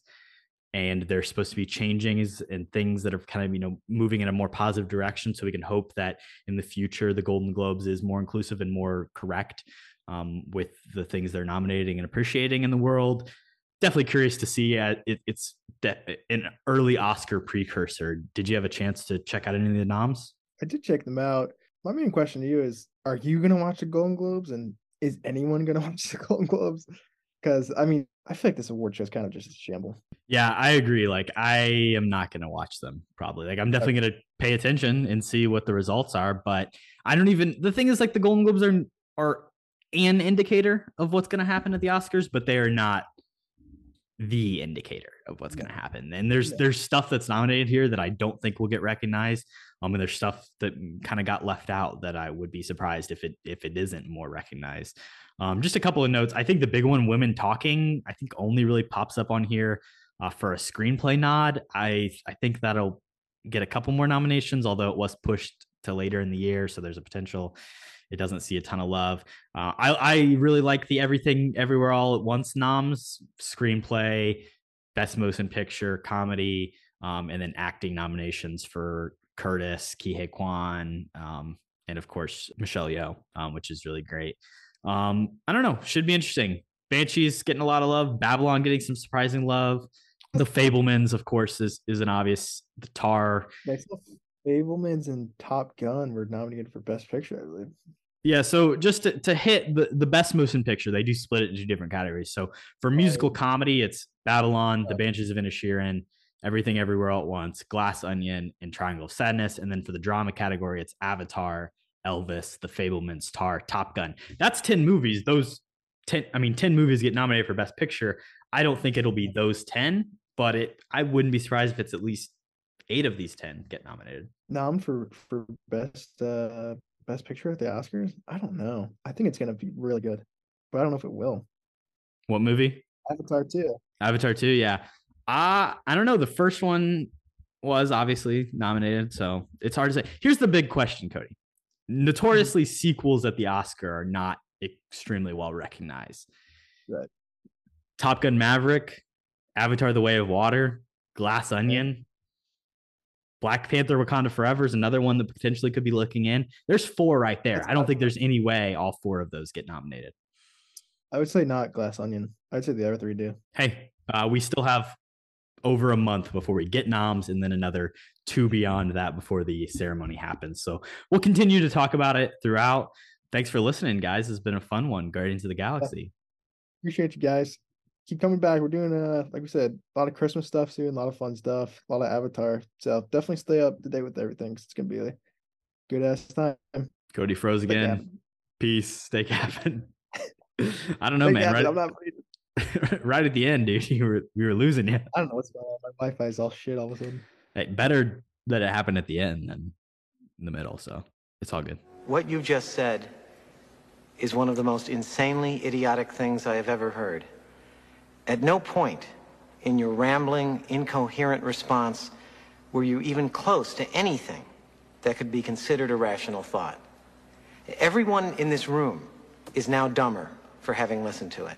And they're supposed to be changing and things that are kind of, you know, moving in a more positive direction. So we can hope that in the future, the Golden Globes is more inclusive and more correct um, with the things they're nominating and appreciating in the world definitely curious to see. Uh, it, it's de- an early Oscar precursor. Did you have a chance to check out any of the noms? I did check them out. My main question to you is: Are you going to watch the Golden Globes, and is anyone going to watch the Golden Globes? Because I mean, I feel like this award show is kind of just a shamble. Yeah, I agree. Like, I am not going to watch them. Probably. Like, I'm definitely going to pay attention and see what the results are. But I don't even. The thing is, like, the Golden Globes are are an indicator of what's going to happen at the Oscars, but they are not the indicator of what's going to happen. And there's yeah. there's stuff that's nominated here that I don't think will get recognized. Um, and there's stuff that kind of got left out that I would be surprised if it if it isn't more recognized. Um, just a couple of notes. I think the big one, women talking, I think only really pops up on here uh, for a screenplay nod. I I think that'll get a couple more nominations, although it was pushed to later in the year, so there's a potential it doesn't see a ton of love. Uh, I I really like the Everything Everywhere All at Once noms, screenplay, best motion picture, comedy, um, and then acting nominations for Curtis, Huy Quan, um, and of course Michelle Yeoh, um, which is really great. Um, I don't know, should be interesting. Banshees getting a lot of love. Babylon getting some surprising love. The Fabelmans, of course, is is an obvious. The Tar. Fabelmans and Top Gun were nominated for Best Picture, I believe. Yeah, so just to, to hit the, the best motion picture, they do split it into different categories. So for musical comedy, it's Babylon, The Banshees of Inisherin, Everything Everywhere All at Once, Glass Onion, and Triangle of Sadness. And then for the drama category, it's Avatar, Elvis, The Fabelmans, Tar, Top Gun. That's 10 movies. Those 10, I mean, 10 movies get nominated for Best Picture. I don't think it'll be those 10, but it I wouldn't be surprised if it's at least eight of these 10 get nominated. Nom for for best uh best picture at the Oscars? I don't know. I think it's gonna be really good, but I don't know if it will. What movie? Avatar 2. Avatar 2, yeah. Uh I don't know. The first one was obviously nominated, so it's hard to say. Here's the big question, Cody. Notoriously, sequels at the Oscar are not extremely well recognized. Right. Top Gun Maverick, Avatar The Way of Water, Glass Onion, Black Panther Wakanda Forever is another one that potentially could be looking in. There's four right there. I don't think there's any way all four of those get nominated. I would say not Glass Onion. I'd say the other three do. Hey, uh, we still have over a month before we get noms and then another two beyond that before the ceremony happens. So we'll continue to talk about it throughout. Thanks for listening, guys. It's been a fun one, Guardians of the Galaxy. Appreciate you guys. Keep coming back. We're doing uh like we said, a lot of Christmas stuff soon, a lot of fun stuff, a lot of Avatar. So definitely stay up to date with everything. 'cause It's gonna be a good ass time. Cody froze Stay again. capping. Peace. Stay capping. I don't know, Stay man. capping. Right, I'm not right at the end, dude. You were we were losing you. I don't know what's going on. My Wi-Fi is all shit all of a sudden. Hey, better that it happened at the end than in the middle. So it's all good. What you just said is one of the most insanely idiotic things I have ever heard. At no point in your rambling, incoherent response were you even close to anything that could be considered a rational thought. Everyone in this room is now dumber for having listened to it.